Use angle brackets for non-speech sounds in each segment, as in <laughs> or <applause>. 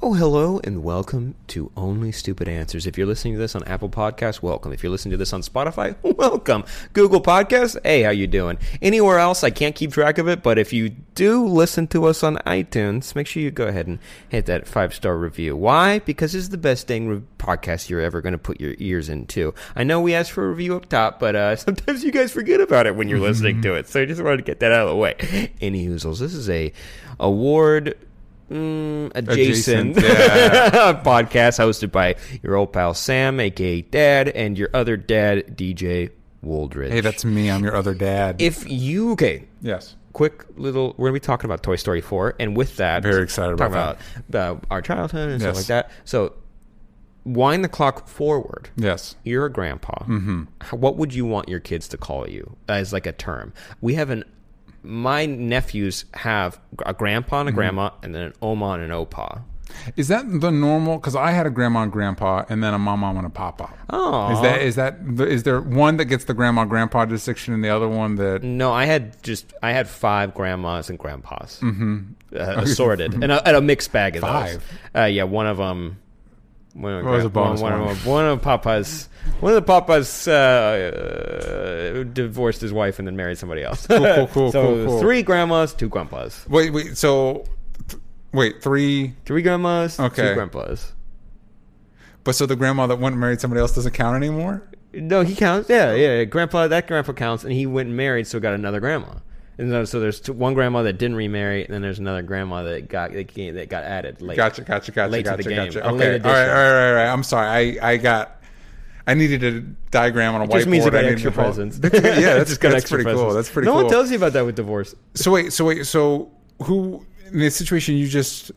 Oh, hello and welcome to Only Stupid Answers. If you're listening to this on Apple Podcasts, welcome. If you're listening to this on Spotify, <laughs> welcome. Google Podcasts, hey, how you doing? Anywhere else, I can't keep track of it, but if you do listen to us on iTunes, make sure you go ahead and hit that five-star review. Why? Because this is the best dang re- podcast you're ever going to put your ears into. I know we asked for a review up top, but uh, <laughs> sometimes you guys forget about it when you're listening to <laughs> it, so I just wanted to get that out of the way. Any hoozles, this is a award Mm, adjacent, Adjacent, yeah. <laughs> podcast hosted by your old pal Sam, aka Dad, and your other dad, DJ Wooldridge. Hey, that's me. I'm your other dad. if you okay. yes. Quick little, we're gonna be talking about Toy Story 4, and with that, Very excited about talk about, about our childhood and stuff like that. So, wind the clock forward. Yes. You're a grandpa. Mm-hmm. What would you want your kids to call you as like a term? We have an. My nephews have a grandpa Mm-hmm. and a grandma, and then an oma and an opa. Is that the normal? Because I had a grandma and grandpa, and then a mama and a papa. Oh, Is that is that is there one that gets the grandma grandpa distinction, and the other one that? No, I had just I had five grandmas and grandpas, mm-hmm. uh, assorted, <laughs> and a, and a mixed bag of Five? those. Uh, yeah, one of them. One of, was gra- the bonus one, one? of one of Papa's one of the Papa's uh, uh, divorced his wife and then married somebody else. cool, cool, <laughs> so cool, cool. three grandmas, two grandpas. Wait, wait. So, th- wait, three. Three grandmas, Okay. two grandpas. But so the grandma that went and married somebody else doesn't count anymore. No, he counts. Yeah, yeah, yeah. Grandpa, that grandpa counts, and he went and married, so got another grandma. And so, there's two, one grandma that didn't remarry, and then there's another grandma that got that, got added late. Gotcha, gotcha, gotcha, Late to the gotcha, game. gotcha. Okay, all right, all right, all right. I'm sorry. I I got. I needed a diagram on a It whiteboard. just means you got extra presents. <laughs> yeah, <laughs> that's, just got that's pretty cool. That's pretty no cool. one tells you about that with divorce. So wait, so wait, so who in the situation you just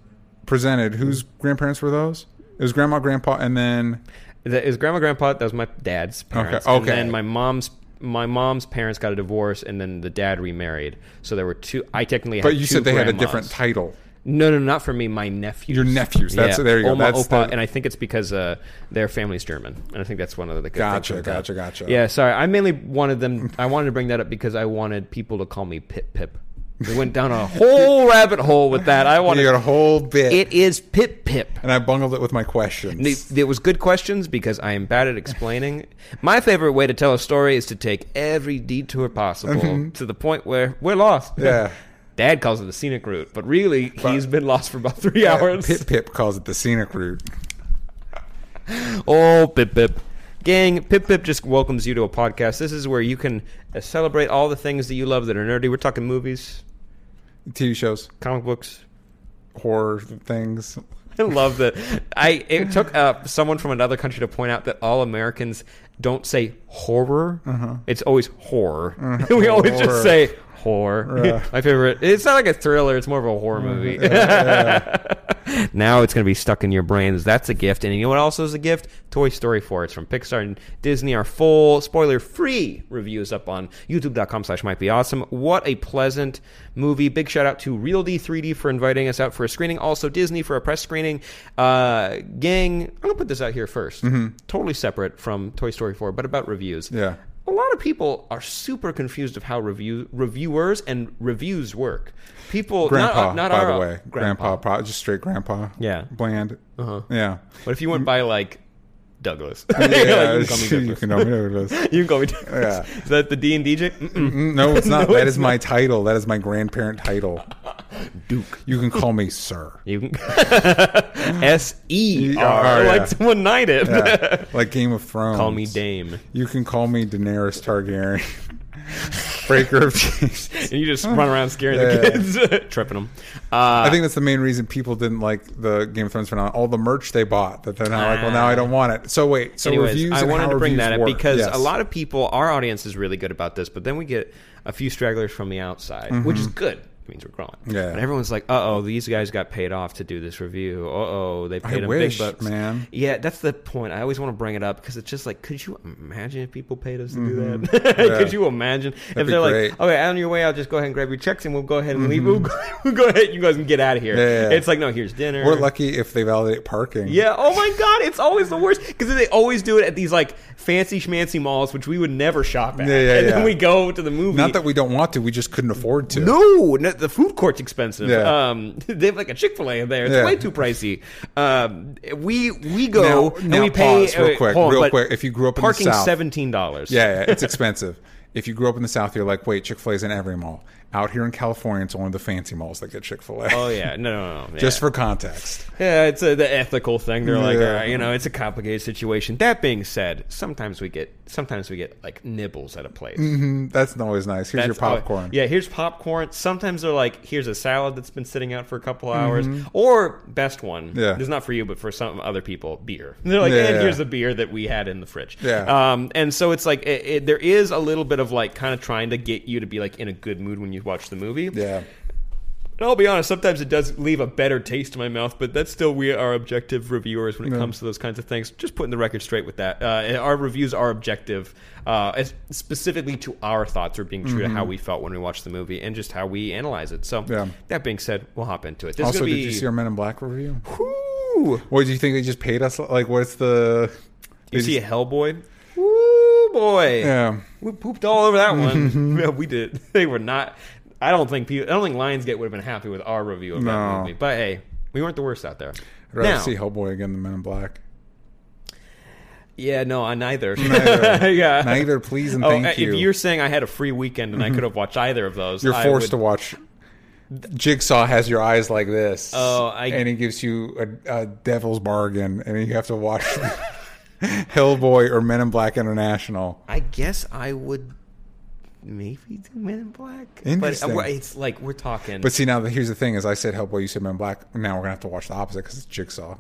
presented? Whose mm. grandparents were those? It was grandma, grandpa, and then That is grandma, grandpa. That was my dad's parents. Okay, And okay. then my mom's my mom's parents got a divorce, and then the dad remarried. So there were two. I technically. Had but you said they had a different title. No, no, not for me. My nephews. Your nephews, that's- there you go. Oma, That's Opa, the- and I think it's because uh, their family's German, and I think that's one of the good Gotcha, things that. gotcha, gotcha. Yeah, sorry. I mainly wanted them. I wanted to bring that up because I wanted people to call me Pip Pip. We went down a whole rabbit hole with that. I wanted. You got a whole bit, it is Pip Pip. and I bungled it with my questions. It, it was good questions because I am bad at explaining. My favorite way to tell a story is to take every detour possible to the point where we're lost. Mm-hmm. Yeah. <laughs> Dad calls it the scenic route, but really he's been lost for about three hours. Pip Pip calls it the scenic route. <laughs> Oh, Pip Pip. Gang, Pip Pip just welcomes you to a podcast. This is where you can uh, celebrate all the things that you love that are nerdy. We're talking movies, TV shows, comic books. horror things. I love that. I it took uh, someone from another country to point out that all Americans don't say horror. It's always horror. <laughs> we always Horror. just say horror. <laughs> My favorite. It's not like a thriller. It's more of a horror movie. <laughs> now it's going to be stuck in your brains. That's a gift. And you know what also is a gift? Toy Story 4. It's from Pixar and Disney. Our full spoiler-free review is up on youtube.com slash might be awesome. What a pleasant movie. Big shout out to Real D 3D for inviting us out for a screening. Also Disney for a press screening. Uh, gang, I'm going to put this out here 1st Totally separate from Toy Story 4, but about reviews. Yeah. A lot of people are super confused of how review reviewers and reviews work. People, Grandpa, not, not by our the way, grandpa, pro- just straight grandpa. Yeah. bland. Uh-huh. Yeah, but if you went by like Douglas? <laughs> yeah. <laughs> Like, <laughs> you can call me Douglas. can know me Douglas. You can call me Douglas. Yeah. Is that the D and DJ? Mm-mm. No, it's not. No, that it's is my title. That is my grandparent title. Duke. You can call me sir. You can S E R, yeah. like someone knighted. Yeah, like Game of Thrones. Call me Dame, You can call me Daenerys Targaryen. Breaker of <laughs> chains. and you just run around scaring Yeah. the kids, <laughs> tripping them. Uh, I think that's the main reason people didn't like the Game of Thrones phenomenon. All the merch they bought that they're now like, well, now I don't want it. So wait, so Anyways, reviews. I wanted to bring that up because Yes. a lot of people, our audience is really good about this, but then we get a few stragglers from the outside, which Mm-hmm. is good. It means we're growing. Yeah. And everyone's like, uh oh, these guys got paid off to do this review. Uh oh, they paid them wish, big bucks. man. Yeah, that's the point. I always want to bring it up because it's just like, could you imagine if people paid us to do that? Mm-hmm. <laughs> Yeah. could you imagine if they're great. like, okay, on your way out, just go ahead and grab your checks and we'll go ahead and leave. We'll go, <laughs> we'll go ahead, you guys can get out of here. Yeah, yeah. It's like, no, here's dinner. We're lucky if they validate parking. Yeah. Oh my God, it's always the worst because they always do it at these like fancy schmancy malls, which we would never shop at. Yeah, yeah, and then we go to the movie. Not that we don't want to, we just couldn't afford to. No, no, the food court's expensive. Yeah. Um, <laughs> they have like a Chick Fil A in there. It's Yeah. way too pricey. Um, we we go Now- and now we pay real uh, quick, real quick. If you grew up in the parking South- seventeen dollars. Yeah, yeah, it's <laughs> expensive. if you grew up in the South, you're like, wait, Chick fil A's in every mall. Out here in California, it's only the fancy malls that get Chick fil A. Oh yeah, no, no, no. <laughs> Just for context. Yeah, it's a, the ethical thing. They're like, Yeah. right, you know, it's a complicated situation. That being said, sometimes we get sometimes we get like nibbles at a place. Mm, That's always nice. Here's your That's all- popcorn. yeah, here's popcorn. Sometimes they're like, here's a salad that's been sitting out for a couple hours. Or best one, Mm-hmm. Yeah. this is not for you, but for some other people, beer. And <laughs> they're like, Yeah, and yeah. here's the beer that we had in the fridge. Yeah. Um, and so it's like it, it, there is a little bit of like kind of trying to get you to be like in a good mood when you watch the movie. Yeah. And I'll be honest, sometimes it does leave a better taste in my mouth, but that's still we are objective reviewers when it comes to those kinds of things. Just putting the record straight with that. Uh, our reviews are objective, uh, as specifically to our thoughts or being true to how we felt when we watched the movie and just how we analyze it. So, Mm-hmm. Yeah. that being said, we'll hop into it. Also, gonna did you see our Men in Black review? Whew. What do you think they just paid us? Like, what's the? You see a Hellboy? Boy! Yeah. We pooped all over that one. <laughs> <laughs> yeah, we did. <laughs> They were not. I don't think people. I don't think Lionsgate would have been happy with our review of that No. movie. But hey, we weren't the worst out there. I'd rather Now- see Hellboy again than Men in Black. Yeah, no, I neither. Neither. yeah. Neither, please and Oh, thank uh, you. if you're saying I had a free weekend and I could have watched either of those, You're I forced would- to watch. Jigsaw has your eyes like this. Oh, I- and he gives you a, a devil's bargain, and you have to watch <laughs> Hellboy or Men in Black International. I guess I would maybe do Men in Black. Interesting. But uh, it's like we're talking. But see, now the, here's the thing: is I said Hellboy, you said Men in Black. Now we're gonna have to watch the opposite because it's Jigsaw.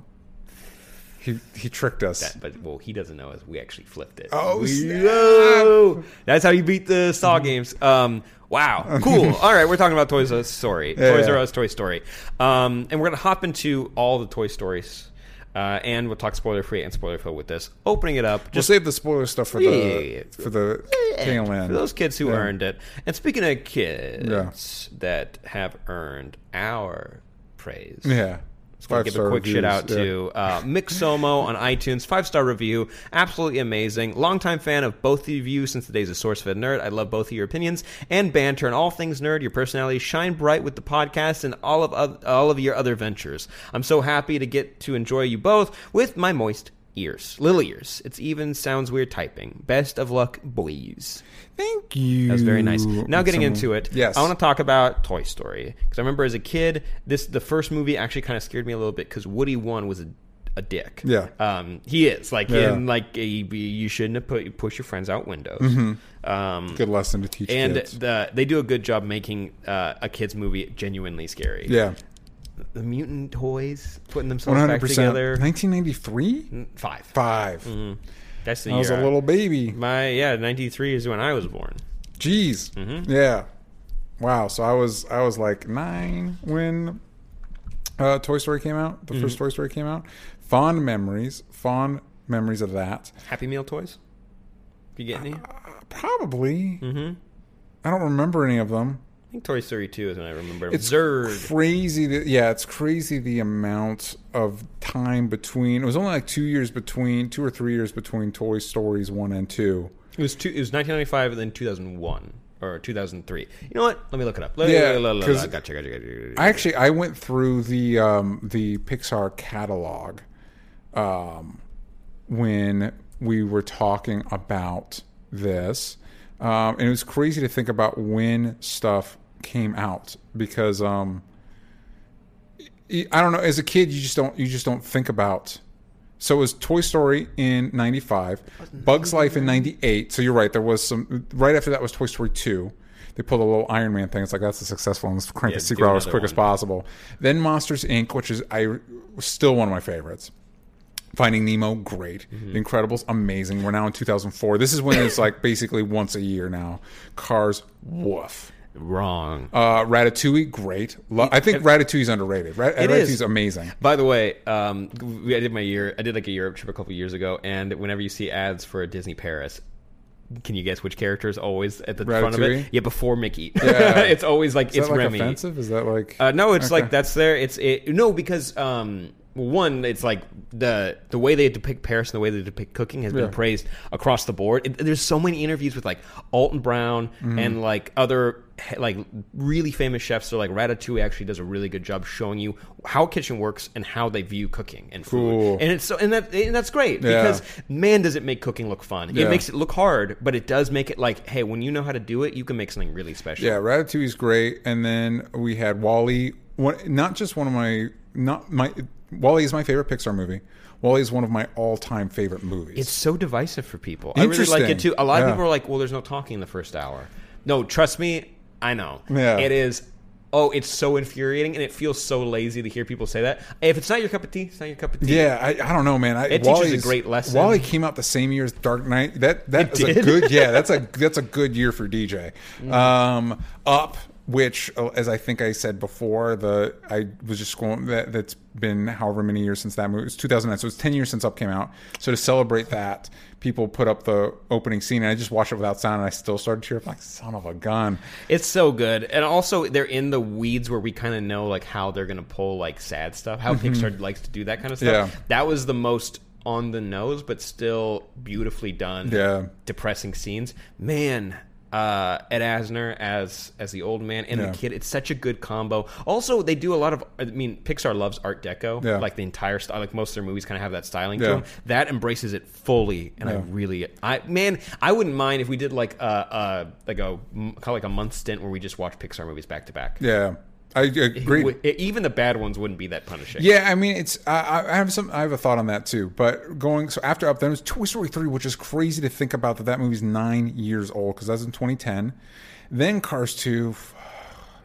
He he tricked us. that, but well, he doesn't know is we actually flipped it. Oh, We-. That's how you beat the Saw games. Um, wow, cool. <laughs> All right, we're talking about Toys R Us Story, Yeah, Toys. R Us Toy Story, um, and we're gonna hop into all the Toy Stories. Uh, and we'll talk spoiler free and spoiler filled with this. Opening it up, We'll just save the spoiler stuff for Yeah, the yeah, yeah. for the tail end. For those kids who earned it. And speaking of kids that have earned our praise. Yeah, Let's go give a quick shout out yeah. to uh, Mick Somo on <laughs> iTunes, five star review, absolutely amazing. Longtime fan of both of you since the days of SourceFed Nerd. I love both of your opinions and banter and all things nerd. Your personalities shine bright with the podcast and all of oth- all of your other ventures. I'm so happy to get to enjoy you both with my moist ears, little ears. It even sounds weird typing. Best of luck, boys. Thank you. That was very nice. Now getting Someone- into it, Yes. I want to talk about Toy Story because I remember as a kid, this the first movie actually kind of scared me a little bit because Woody one was a, a dick. Yeah. um, he is like Yeah. in like a, you shouldn't have put push your friends out windows. Um, Good lesson to teach and kids. the, they do a good job making uh, a kids movie genuinely scary. yeah, the mutant toys putting themselves hundred back together. Nineteen ninety three. Five. 5 That's the I was year a I- little baby. My yeah, ninety three is when I was born. Jeez. Mm-hmm. Yeah. Wow. So I was I was like nine when uh, Toy Story came out. The Mm-hmm. first Toy Story came out. Fond memories. Fond memories of that. Happy Meal toys. You get any? Probably. Mm-hmm. I don't remember any of them. I think Toy Story 2 is when I remember. It's Zerd. crazy. That, yeah, it's crazy the amount of time between. It was only like two years between, two or three years between Toy Stories one and two. It was two, it was 1995 and then 2001 or 2003. You know what? Let me look it up. Yeah, La, la, la, la, 'cause gotcha, gotcha, gotcha. I actually I went through the um, the Pixar catalog um, when we were talking about this, um, and it was crazy to think about when stuff came out because um, I don't know. As a kid, you just don't you just don't think about. So it was Toy Story in '95, Bugs Life in '98. So you're right. There was some. Right after that was Toy Story 2. They pulled a little Iron Man thing. It's like that's a successful one. Let's crank Yeah, the sequel out as quick as possible. Then Monsters Inc., which is I still one of my favorites. Finding Nemo, great. Mm-hmm. The Incredibles, amazing. We're now in 2004. This is when it's like basically once a year now. Cars, woof. Wrong. Uh, Ratatouille, great. Lo- I think Ratatouille's underrated. Ra- It Ratatouille's is. amazing. By the way, um, I did my year. I did like a Europe trip a couple years ago, and whenever you see ads for a Disney Paris, can you guess which character is always at the front of it? Yeah, before Mickey. Yeah. <laughs> it's always like Is it's that like Remy. offensive? Is that like Uh, no, it's Okay. like that's there. It's it, no because um, one, it's like the the way they depict Paris and the way they depict cooking has been Yeah. praised across the board. It, there's so many interviews with like Alton Brown Mm-hmm. and like other like really famous chefs. So like Ratatouille actually does a really good job showing you how a kitchen works and how they view cooking and food. Cool. And it's so and that and that's great Yeah. because man, does it make cooking look fun. Yeah. It makes it look hard, but it does make it like hey, when you know how to do it, you can make something really special. Yeah, Ratatouille's great, and then we had WALL-E. One, not just one of my, not my. WALL-E is my favorite Pixar movie. WALL-E is one of my all-time favorite movies. It's so divisive for people. I really like it too. A lot of Yeah. people are like, "Well, there's no talking in the first hour." No, trust me, I know. Yeah. It is. Oh, it's so infuriating, and it feels so lazy to hear people say that. If it's not your cup of tea, it's not your cup of tea. yeah, I, I don't know, man. I, It teaches a great lesson. WALL-E came out the same year as Dark Knight. That that It is a good. Yeah, that's a <laughs> that's a good year for DJ. Mm. Um, Up, which uh, as I think I said before, the I was just scrolling that that's been however many years since that movie. It's 2009, so it's 10 years since Up came out. So to celebrate that, people put up the opening scene, and I just watched it without sound, and I still started cheering. Like son of a gun. It's so good, and also they're in the weeds where we kind of know like how they're gonna pull like sad stuff. How Pixar likes to do that kind of stuff. Mm-hmm. Yeah. That was the most on the nose, but still beautifully done. Yeah. depressing scenes. Man, uh, Ed Asner as as the old man and Yeah. the kid. It's such a good combo. Also, they do a lot of. I mean, Pixar loves Art Deco. Yeah. Like the entire style. Like most of their movies kind of have that styling to Yeah. them. That embraces it fully, and I really, I man, I wouldn't mind if we did like a, uh like a kind of like a month stint where we just watch Pixar movies back to back. Yeah, I agree. Even the bad ones wouldn't be that punishing. Yeah, I mean, it's I, I- I have some I have a thought on that too. But going so after Up, then it was Toy Story three, which is crazy to think about that that movie's nine years old because that's in 2010. Then Cars two.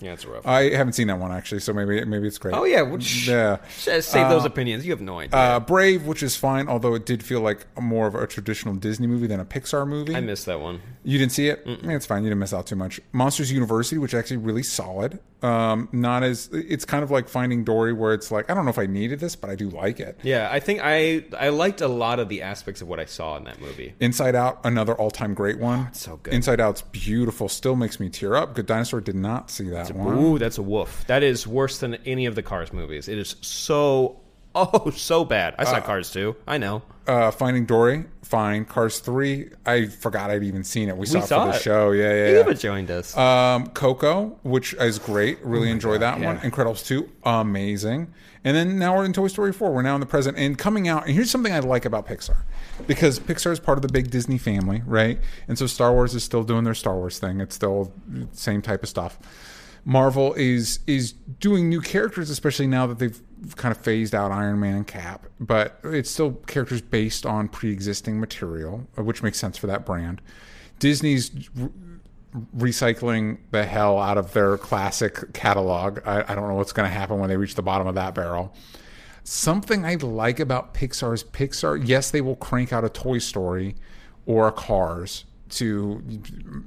Yeah, it's rough. I haven't seen that one actually, so maybe maybe it's great. oh yeah, which, yeah. Save those opinions. You have no idea. Uh, Brave, which is fine, although it did feel like more of a traditional Disney movie than a Pixar movie. I missed that one. You didn't see it? Yeah, it's fine. You didn't miss out too much. Monsters University, which is actually really solid. Um, not as it's kind of like Finding Dory, where it's like I don't know if I needed this, but I do like it. Yeah, I think I I liked a lot of the aspects of what I saw in that movie. Inside Out, another all-time great one. so good. Inside Out's beautiful. Still makes me tear up. Good Dinosaur did not see that one. Ooh, that's a woof. That is worse than any of the Cars movies. It is so <laughs> oh so bad. I saw Cars too. I know. Uh, Finding Dory, fine. Cars three, I forgot I'd even seen it. We saw it for the show. Yeah, yeah, Eva yeah. joined us. Um, Coco, which is great. Really enjoy that Oh yeah. one. Incredibles 2, amazing. And then now we're in Toy Story 4. We're now in the present and coming out. And here's something I like about Pixar because Pixar is part of the big Disney family, right? And so Star Wars is still doing their Star Wars thing. It's still the same type of stuff. Marvel is is doing new characters, especially now that they've kind of phased out Iron Man and Cap, but it's still characters based on pre-existing material, uh, which makes sense for that brand. Disney's r- recycling the hell out of their classic catalog. I, I don't know what's going to happen when they reach the bottom of that barrel. Something I like about Pixar is Pixar. Yes, they will crank out a Toy Story or a Cars to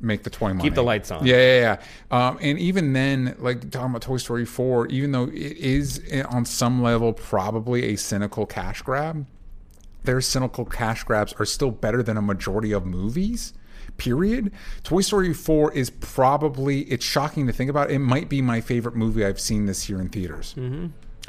make the toy money. Keep the lights on. Yeah, yeah, yeah. Um, and even then, like talking about Toy Story 4, even though it is eh, on some level probably a cynical cash grab, their cynical cash grabs are still better than a majority of movies. Period. Toy Story 4 is probably, it's shocking to think about. It might be my favorite movie I've seen this year in theaters.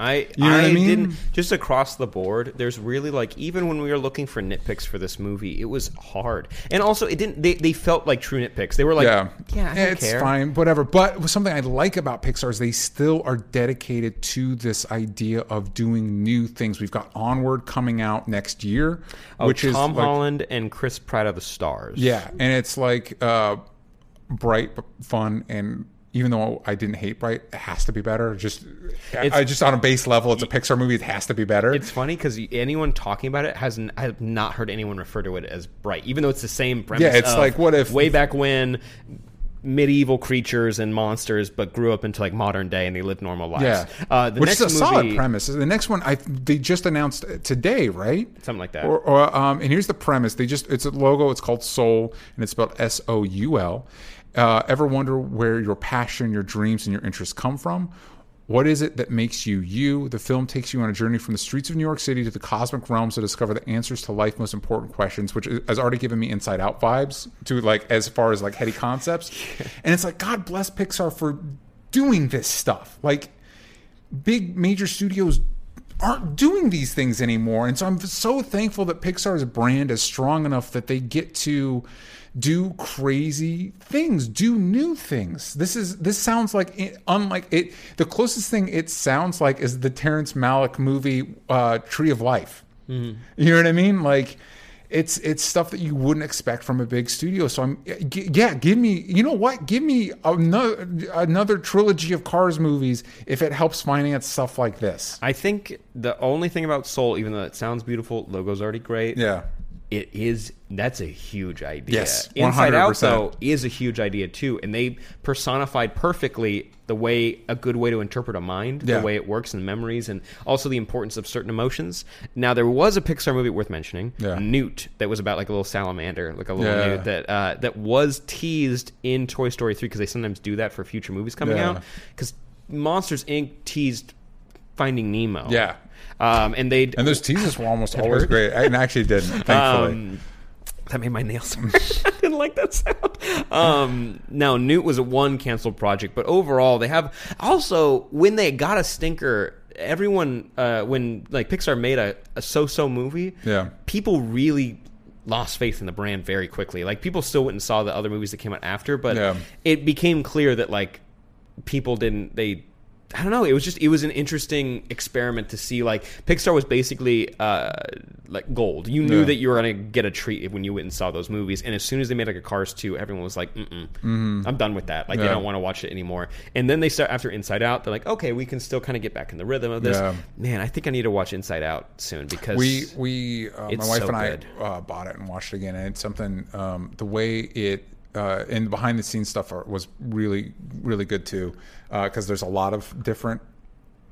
I You know I, what I mean? didn't just across the board. There's really like even when we were looking for nitpicks for this movie, it was hard. And also, it didn't. They, they felt like true nitpicks. They were like, yeah, yeah, I don't it's care. fine, whatever. But something I like about Pixar is they still are dedicated to this idea of doing new things. We've got Onward coming out next year, Oh, which is Tom like- Holland and Chris Pratt of the Stars. Yeah, and it's like uh, bright, but fun, and even though I didn't hate Bright, it has to be better. Just, It's- I just on a base level, it's a Pixar movie. It has to be better. It's funny because anyone talking about it has I have not heard anyone refer to it as bright, even though it's the same premise. Yeah, it's like, what if- way back when medieval creatures and monsters, but grew up into like modern day and they lived normal lives. yeah, uh, the which next is a movie, solid premise. The next one, I they just announced today, right? something like that. Or, or um, and here's the premise: they just it's a logo. It's called Soul, and it's spelled S O U L. Uh, ever wonder where your passion, your dreams, and your interests come from? What is it that makes you you? The film takes you on a journey from the streets of New York City to the cosmic realms to discover the answers to life's most important questions, which has already given me inside out vibes to like as far as like heady concepts. <laughs> And it's like, God bless Pixar for doing this stuff. Like big major studios aren't doing these things anymore. And so I'm so thankful that Pixar's brand is strong enough that they get to do crazy things, do new things. This is this sounds like it, unlike it. The closest thing it sounds like is the Terrence Malick movie uh, Tree of Life. You know what I mean? Like it's it's stuff that you wouldn't expect from a big studio. So I'm g- yeah, give me you know what? Give me another another trilogy of Cars movies if it helps finance stuff like this. I think the only thing about Soul, even though it sounds beautiful, logo's already great. Yeah. It is that's a huge idea. Yes, Inside Out 100%. though is a huge idea too, and they personified perfectly the way a good way to interpret a mind, Yeah. the way it works and memories, and also the importance of certain emotions. Now there was a Pixar movie worth mentioning, Yeah. Newt, that was about like a little salamander, like a little Yeah. newt that uh, that was teased in Toy Story three because they sometimes do that for future movies coming out. Because Monsters Inc. teased Finding Nemo, Yeah. Um, and they And those teasers were almost <laughs> always hurt. great. And actually didn't, thankfully. Um, that made my nails. <laughs> I didn't like that sound. Um, now, Newt was a one canceled project, but overall, they have also when they got a stinker. Everyone, uh, when like Pixar made a, a so-so movie, Yeah. people really lost faith in the brand very quickly. Like people still went and saw the other movies that came out after, but Yeah. it became clear that like people didn't they I don't know. It was just it was an interesting experiment to see. Like Pixar was basically uh, like gold. You knew Yeah. that you were gonna get a treat when you went and saw those movies. And as soon as they made like a Cars two, everyone was like, Mm-mm, "I'm done with that." Like they Mm-hmm. Don't want to watch it anymore. And then they start after Inside Out. They're like, "Okay, we can still kind of get back in the rhythm of this." Yeah. Man, I think I need to watch Inside Out soon because we we uh, my wife so and I uh, bought it and watched it again, and it's something. Um, the way it uh, and behind the scenes stuff are, was really really good too, because there's a lot of different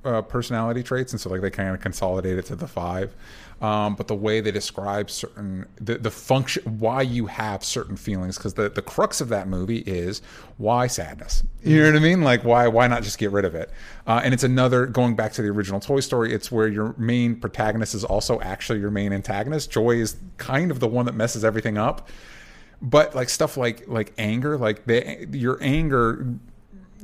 uh, personality traits, and so like they kind of consolidate it to the five. Um, but the way they describe certain the, the function why you have certain feelings because the, the crux of that movie is why sadness. You know what i mean? Like why why not just get rid of it? Uh, and it's another going back to the original toy story it's where your main protagonist is also actually your main antagonist. Joy is kind of the one that messes everything up but like stuff like like anger like the your anger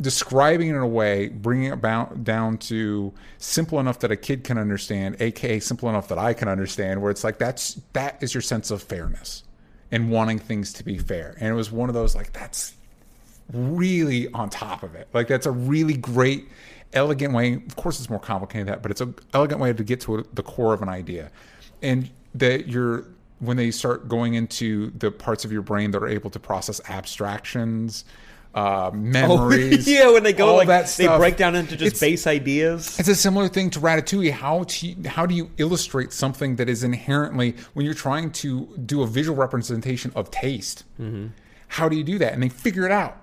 describing it in a way bringing it bound, down to simple enough that a kid can understand aka simple enough that i can understand where it's like that's that is your sense of fairness and wanting things to be fair. And it was one of those like that's really on top of it. Like that's a really great elegant way of course it's more complicated than that but it's an elegant way to get to the core of an idea. And that you're when they start going into the parts of your brain that are able to process abstractions uh, <laughs> memories Oh, yeah, when they go all like that stuff. they break down into just It's- base ideas. it's a similar thing to Ratatouille. How to, how do you illustrate something that is inherently when you're trying to do a visual representation of taste? How do you do that? And they figure it out.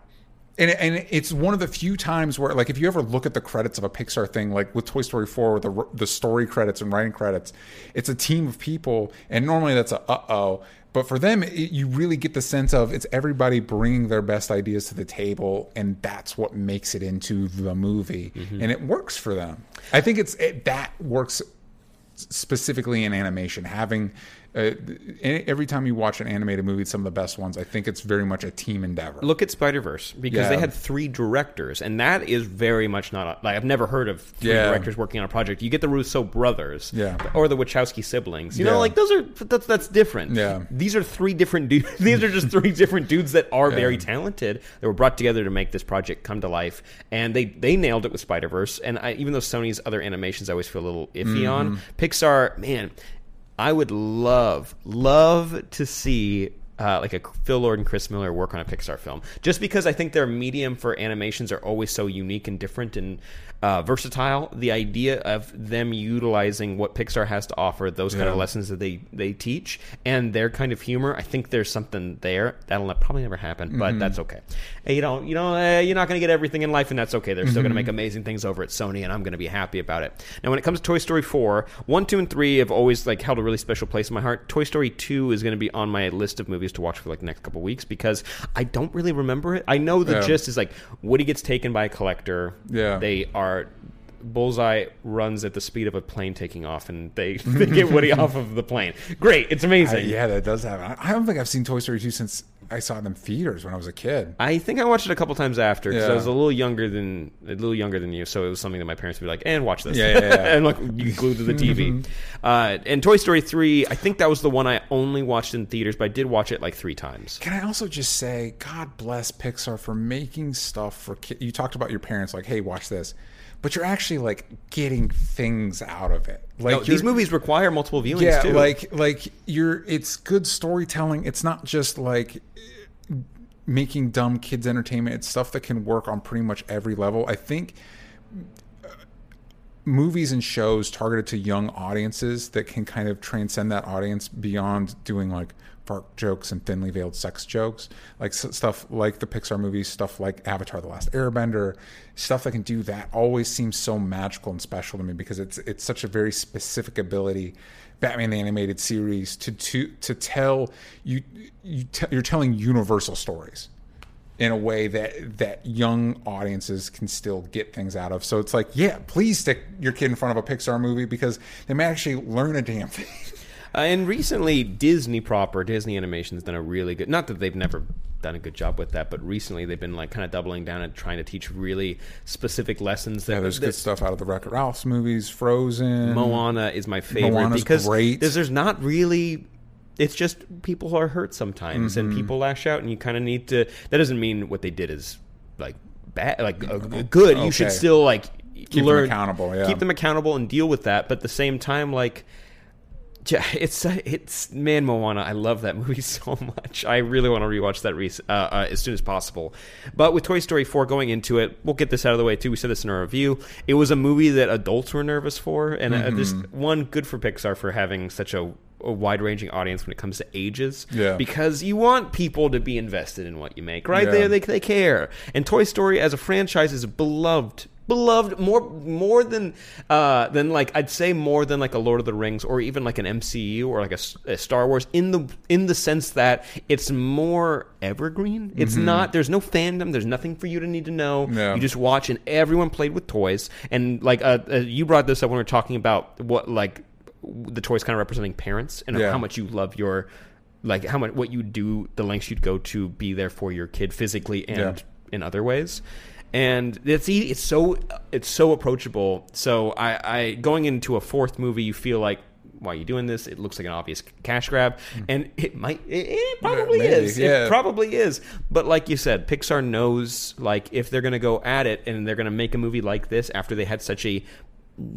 And, and it's one of the few times where, like, if you ever look at the credits of a Pixar thing, like with Toy Story 4, the the story credits and writing credits, it's a team of people, and normally that's a uh oh. But for them, it, you really get the sense of it's everybody bringing their best ideas to the table, and that's what makes it into the movie, and it works for them. I think it's it, that works specifically in animation. Having uh, every time you watch an animated movie, some of the best ones, I think it's very much a team endeavor. Look at Spider Verse because they had three directors, and that is very much not a, like I've never heard of three Yeah. directors working on a project. You get the Russo brothers, Yeah. or the Wachowski siblings. You Yeah. know, like those are that's that's different. Yeah. these are three different dudes. <laughs> these are just three different dudes that are very talented. That were brought together to make this project come to life, and they they nailed it with Spider Verse. And I, even though Sony's other animations, I always feel a little iffy on Mm-hmm. Pixar. Man, I would love love to see uh, like a Phil Lord and Chris Miller work on a Pixar film, just because I think their medium for animations are always so unique and different and uh, versatile. The idea of them utilizing what Pixar has to offer, those kind of lessons that they they teach, and their kind of humor, I think there's something there that'll probably never happen, Mm-hmm. but that's okay. You know, you know, uh, you're not going to get everything in life, and that's okay. They're still going to make amazing things over at Sony, and I'm going to be happy about it. Now, when it comes to Toy Story 4, 1, 2, and 3 have always like held a really special place in my heart. Toy Story 2 is going to be on my list of movies just to watch for like the next couple weeks because I don't really remember it. I know the Yeah. gist is like Woody gets taken by a collector. Yeah. They are Bullseye runs at the speed of a plane taking off, and they, <laughs> they get Woody off of the plane. Great, it's amazing. yeah, that does happen. I I don't think I've seen Toy Story 2 since I saw it in theaters when I was a kid. I think I watched it a couple times after because I was a little younger than a little younger than you, so it was something that my parents would be like, "And watch this," Yeah, yeah, yeah. <laughs> and like you glued to the TV. uh, and Toy Story three, I think that was the one I only watched in theaters, but I did watch it like three times. Can I also just say, God bless Pixar for making stuff for kids. You talked about your parents, like, hey, watch this. But you're actually like getting things out of it. Like No, these movies require multiple viewings yeah, too. like like you're. It's good storytelling. It's not just like making dumb kids entertainment. It's stuff that can work on pretty much every level. I think uh, movies and shows targeted to young audiences that can kind of transcend that audience beyond doing like fart jokes and thinly veiled sex jokes like stuff like the pixar movies stuff like avatar the last airbender stuff that can do that always seems so magical and special to me because it's it's such a very specific ability batman the animated series to to to tell you you te- you're telling universal stories in a way that that young audiences can still get things out of. So it's like, yeah, please stick your kid in front of a Pixar movie because they might actually learn a damn thing. <laughs> Uh, and recently, Disney proper, Disney Animation's done a really good. Not that they've never done a good job with that, but recently they've been like kind of doubling down and trying to teach really specific lessons. That, Yeah, there's that- good stuff out of the Wreck-It Ralph's movies, Frozen. Moana is my favorite Moana's because great. There's, there's not really. It's just people are hurt sometimes, Mm-hmm. and people lash out, and you kind of need to. That doesn't mean what they did is like bad, like uh, good. You should still like them learn accountable, yeah. keep them accountable, and deal with that. But at the same time, like. Yeah, <laughs> it's it's man Moana. I love that <laughs> movie so much. I really want to rewatch that rec- uh, uh, as soon as possible. But with Toy Story 4 going into it, we'll get this out of the way too. We said this in our review. It was a movie that adults were nervous for, and uh, just Mm-hmm. one good for Pixar for having such a, a wide-ranging audience when it comes to ages. Yeah. because you want people to be invested in what you make, right? Yeah. They, they they care, and Toy Story as a franchise is beloved beloved more more than uh than like I'd say more than like a Lord of the Rings or even like an MCU or like a Star Wars in the in the sense that it's more evergreen. It's not there's no fandom, there's nothing for you to need to know. Yeah. You just watch and everyone played with toys and like uh, uh, you brought this up when we were talking about what like the toys kind of representing parents and Yeah. how much you love your like how much what you do the lengths you'd go to be there for your kid physically and Yeah. in other ways and it's it's so it's so approachable. So I, I going into a fourth movie you feel like why are you doing this? It looks like an obvious cash grab. Hmm. And it might it, it probably Maybe, is. Yeah. it probably is. But like you said pixar knows like if they're gonna go at it and they're gonna make a movie like this after they had such a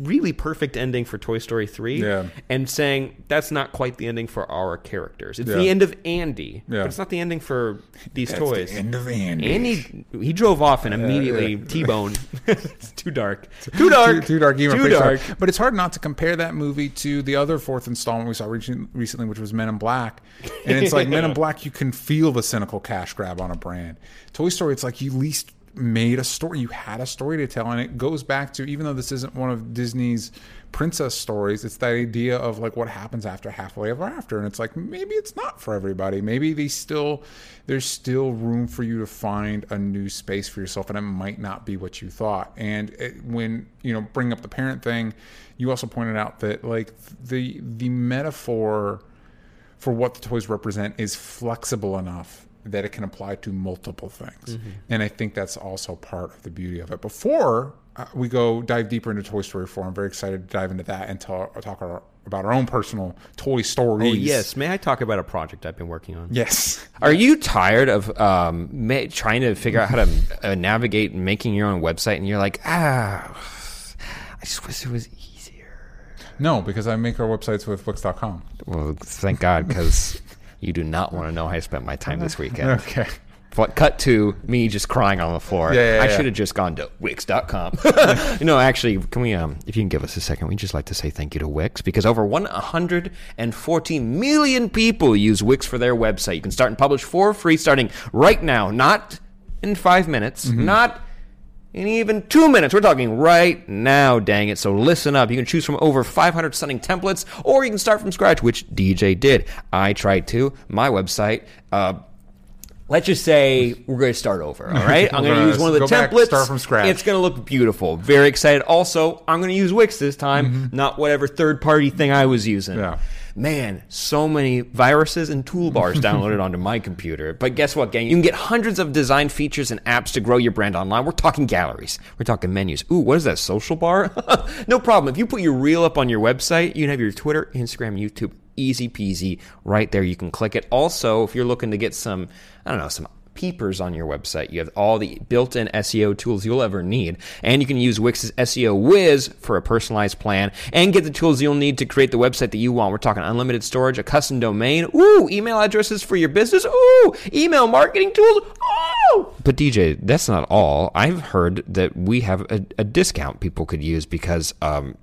really perfect ending for Toy Story 3 Yeah. and saying that's not quite the ending for our characters. It's Yeah. the end of Andy, Yeah. but it's not the ending for these That's toys. the end of Andy. Andy, he drove off and uh, immediately yeah. T-bone. <laughs> it's too dark. Too dark. Too, too dark. Too dark. But it's hard not to compare that movie to the other fourth installment we saw recent- recently, which was Men in Black. And it's like <laughs> Men in Black, you can feel the cynical cash grab on a brand. Toy Story, it's like you least made a story. You had a story to tell, and it goes back to even though this isn't one of Disney's princess stories, it's that idea of like what happens after halfway ever after, and it's like maybe it's not for everybody. Maybe they still there's still room for you to find a new space for yourself, and it might not be what you thought. And it, when you know bring up the parent thing, you also pointed out that like the the metaphor for what the toys represent is flexible enough that it can apply to multiple things. And I think that's also part of the beauty of it. Before uh, we go dive deeper into Toy Story 4, I'm very excited to dive into that and talk, talk our, about our own personal Toy Stories. Oh, yes. May I talk about a project I've been working on? Yes. Are you tired of um, ma- trying to figure out how to uh, navigate making your own website, and you're like, ah, I just wish it was easier. No, because I make our websites with Wix.com. Well, thank God, because you do not want to know how I spent my time this weekend. <laughs> Okay. But cut to me just crying on the floor. Yeah, yeah, I yeah. should have just gone to Wix.com. <laughs> no, actually, can we, um, if you can give us a second, we'd just like to say thank you to Wix because over 140 million people use Wix for their website. You can start and publish for free starting right now, not in five minutes, Mm-hmm. not in even two minutes. We're talking right now, dang it. So listen up. You can choose from over 500 stunning templates, or you can start from scratch, which DJ did. I tried to. My website, uh, Let's just say we're going to start over. All right, <laughs> I'm going to use one of the go back, templates. start from scratch. It's going to look beautiful. Very excited. Also, I'm going to use Wix this time, not whatever third party thing I was using. Yeah. Man, so many viruses and toolbars <laughs> downloaded onto my computer. But guess what, gang? You can get hundreds of design features and apps to grow your brand online. We're talking galleries. We're talking menus. Ooh, what is that, social bar? <laughs> no problem. If you put your reel up on your website, you can have your Twitter, Instagram, YouTube, easy peasy right there. You can click it. Also, if you're looking to get some, I don't know, some peepers on your website. You have all the built-in SEO tools you'll ever need, and you can use Wix's SEO Wiz for a personalized plan and get the tools you'll need to create the website that you want. We're talking unlimited storage, a custom domain, ooh, email addresses for your business, ooh, email marketing tools, ooh. But DJ, that's not all. I've heard that we have a, a discount people could use because um,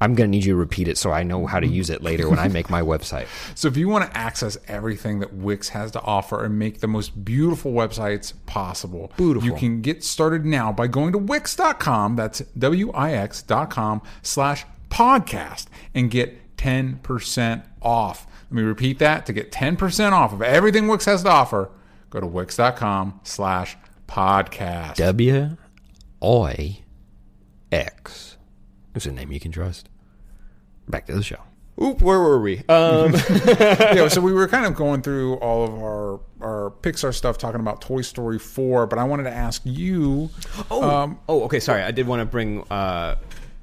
I'm going to need you to repeat it so I know how to use it later when I make my website. <laughs> So if you want to access everything that Wix has to offer and make the most beautiful websites possible, Beautiful. you can get started now by going to Wix.com. That's W-I-X.com slash podcast and get 10% off. Let me repeat that. To get 10% off of everything Wix has to offer, go to Wix.com slash podcast. W I X. It's a name you can trust. Back to the show. Oop, where were we? Um, <laughs> yeah, so we were kind of going through all of our our Pixar stuff, talking about Toy Story 4, but I wanted to ask you. oh, oh, okay. Sorry, I did want to bring uh,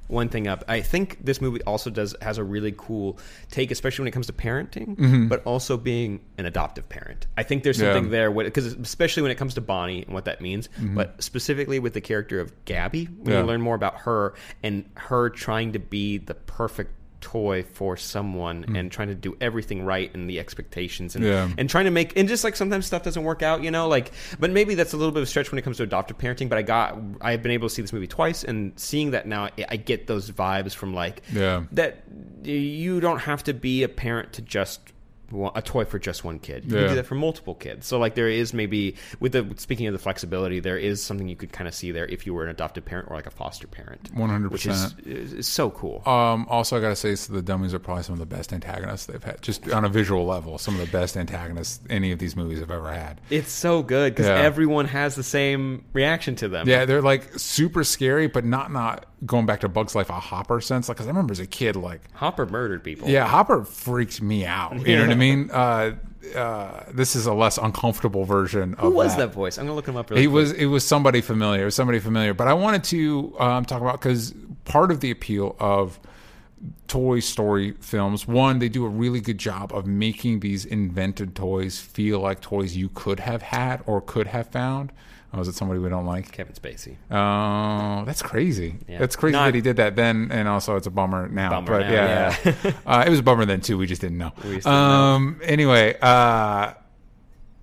one thing up. I think this movie also does has a really cool take, especially when it comes to parenting, mm-hmm. but also being an adoptive parent. I think there's Yeah. something there because especially when it comes to Bonnie and what that means, mm-hmm. but specifically with the character of Gabby, when Yeah. you learn more about her and her trying to be the perfect toy for someone hmm. and trying to do everything right and the expectations and Yeah. and trying to make and just like sometimes stuff doesn't work out, you know, like but maybe that's a little bit of a stretch when it comes to adoptive parenting. But I got I've been able to see this movie twice and seeing that now, I- get those vibes from like Yeah. that you don't have to be a parent to just a toy for just one kid. You Yeah. can do that for multiple kids. So like there is maybe with the speaking of the flexibility, there is something you could kind of see there if you were an adopted parent or like a foster parent. 100%. which is, is, so cool. Um, also, I got to say, so the dummies are probably some of the best antagonists they've had. Just on a visual level, some of the best antagonists any of these movies have ever had. it's so good because Yeah. everyone has the same reaction to them. Yeah, they're like super scary, but not not going back to Bugs Life a Hopper sense. Like, 'cause I remember as a kid, like, Hopper murdered people. yeah, Hopper freaked me out. You know what I mean? Uh, uh, this is a less uncomfortable version of Who was that voice? I'm gonna look him up. Really He quick. was it was somebody familiar, it was somebody familiar. But I wanted to um, talk about because part of the appeal of Toy Story films, one, they do a really good job of making these invented toys feel like toys you could have had or could have found. Oh, is it somebody we don't like? Kevin Spacey. Oh, that's crazy. Yeah. That's crazy Not- that he did that then, and also it's a bummer now. Bummer but now, yeah, yeah. <laughs> uh, it was a bummer then too. We just didn't know. Didn't um. Anyway, uh,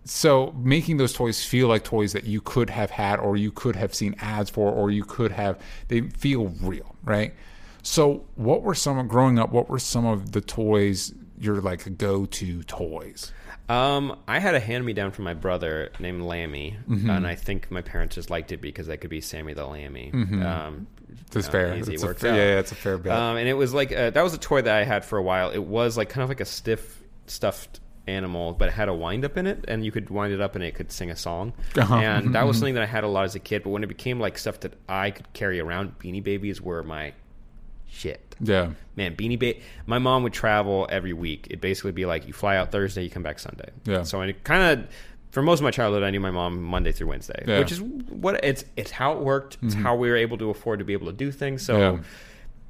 so making those toys feel like toys that you could have had, or you could have seen ads for, or you could have, they feel real, right? So, what were some of growing up? What were some of the toys your like go-to toys? Um, I had a hand me down from my brother named Lammy, Mm-hmm. and I think my parents just liked it because I could be Sammy the Lammy. Um, That's uh, Mm-hmm. fair. Easy It's works fair- out. yeah, it's a fair bet. Um, and it was like uh that was a toy that I had for a while. It was like kind of like a stiff stuffed animal, but it had a wind up in it, and you could wind it up and it could sing a song. Uh-huh. And that was something that I had a lot as a kid. But when it became like stuff that I could carry around, Beanie Babies were my shit Yeah. man, Beanie Baby. My mom would travel every week. It'd basically be like you fly out Thursday, you come back Sunday. Yeah. So I kind of, for most of my childhood, I knew my mom Monday through Wednesday, Yeah. which is what it's it's how it worked. It's how we were able to afford to be able to do things. So. Yeah.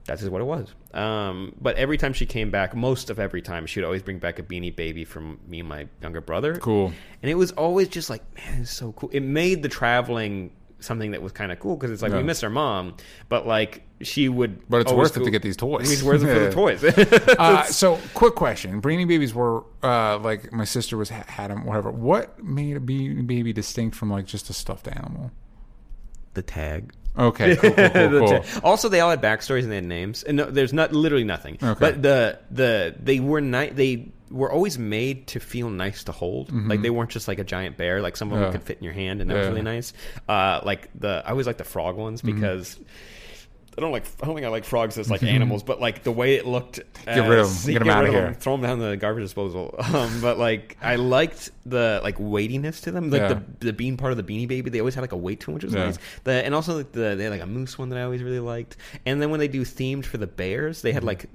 That's just what it was. Um, but every time she came back, most of every time, she would always bring back a beanie baby from me and my younger brother. Cool. And it was always just like, man, it's so cool. It made the traveling something that was kind of cool because it's like Yeah. we miss our mom, but like she would. But it's always worth it to get these toys. It's worth it for the <laughs> toys. <laughs> Uh, <laughs> so, quick question: Beanie Babies were uh, like my sister was had them, whatever. What made a Beanie Baby distinct from like just a stuffed animal? the tag. Okay, cool, cool, cool, The cool. ta- Also, they all had backstories and they had names. And no, there's not literally nothing. Okay. But the the they were ni- they were always made to feel nice to hold. Like they weren't just like a giant bear. Like some of them Mm-hmm. Yeah. could fit in your hand, and that was really nice. Uh, like the I always like the frog ones Mm-hmm. Because. I don't like. I don't think I like frogs as like mm-hmm. animals, but like the way it looked. Get rid of 'em. as- Get 'em outta out of here. 'em, throw them down the garbage disposal. <laughs> Um, but like I liked the like weightiness to them, like Yeah. the the bean part of the Beanie Baby. They always had like a weight to them, which was Yeah. nice. The and also like the they had like a moose one that I always really liked. And then when they do themed for the bears, they had mm-hmm. like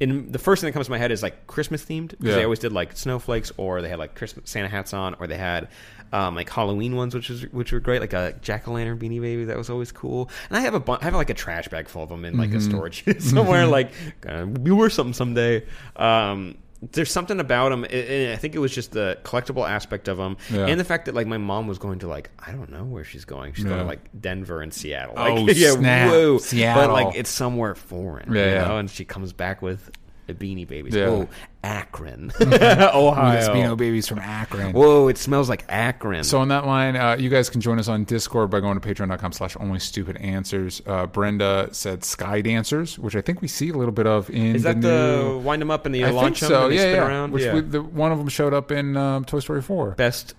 in the first thing that comes to my head is like Christmas themed because Yeah. they always did like snowflakes or they had like Christmas Santa hats on or they had um, like Halloween ones, which was which were great, like a jack o' lantern beanie baby that was always cool. And I have a bu- I have like a trash bag full of them in like Mm-hmm. a storage <laughs> somewhere. Like uh, we were something someday. Um, there's something about them. And I think it was just the collectible aspect of them, Yeah. and the fact that like my mom was going to like I don't know where she's going. She's going to like Denver and Seattle. Oh, Like, <laughs> yeah, snap. whoa. But like it's somewhere foreign, Yeah, you yeah. And she comes back with a beanie babies. Yeah. Whoa, Akron, <laughs> Ohio. Espino babies from Akron. Whoa, it smells like Akron. So on that line, uh, you guys can join us on Discord by going to patreon.com slash only stupid answers. Uh, Brenda said Sky Dancers, which I think we see a little bit of in is that the, the, new... wind them up and the I think launch them so, and they yeah, spin yeah. around? Which yeah. we, the, one of them showed up in um, Toy Story 4. Best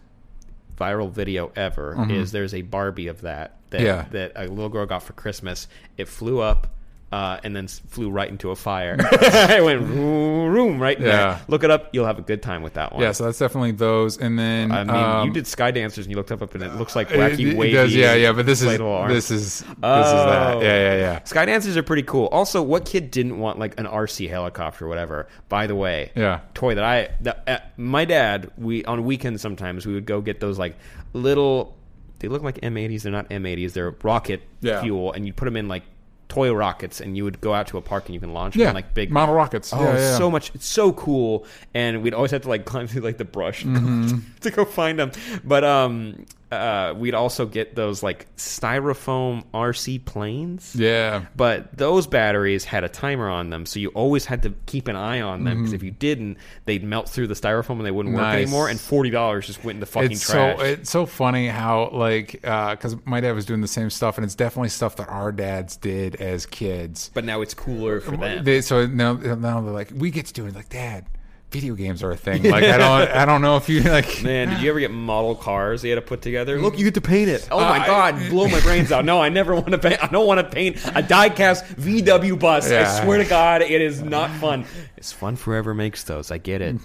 viral video ever is there's a Barbie of that that, Mm-hmm. Yeah. that a little girl got for Christmas. It flew up. Uh, and then flew right into a fire. <laughs> it went room, room right in Yeah. there. Look it up. You'll have a good time with that one. Yeah, so that's definitely those. And then I mean, um, you did Sky Dancers and you looked up up and it looks like wacky it wavy. does, yeah, yeah. But this is arms. this is this is Oh. that. Yeah, yeah, yeah. Sky dancers are pretty cool. Also, what kid didn't want like an RC helicopter or whatever? By the way, Yeah. toy that I that, uh, my dad we on weekends sometimes we would go get those like little. They look like M80s. They're not M80s. They're rocket Yeah. fuel, and you'd put them in like toy rockets, and you would go out to a park and you can launch them Yeah, like big model rockets. Oh, Yeah, yeah. so much! It's so cool, and we'd always have to like <laughs> climb through like the brush Mm-hmm. <laughs> to go find them. But um, uh, we'd also get those like styrofoam RC planes. Yeah. But those batteries had a timer on them, so you always had to keep an eye on them because if you didn't, they'd melt through the styrofoam and they wouldn't work Mm-hmm. Anymore. And forty dollars just went in the fucking it's trash. so it's so funny how like because my dad was doing the same stuff and it's definitely stuff that our dads did as kids but now it's cooler for them. they, so now now they're like we get to do it like dad video games are a thing like i don't i don't know if you like Man, did you ever get model cars you had to put together? Look, you get to paint it. Oh my Uh, god, blow my brains out. No, I never want to paint. I don't want to paint a diecast VW bus. Yeah. I swear to God, it is not fun. It's fun forever makes those. I get it.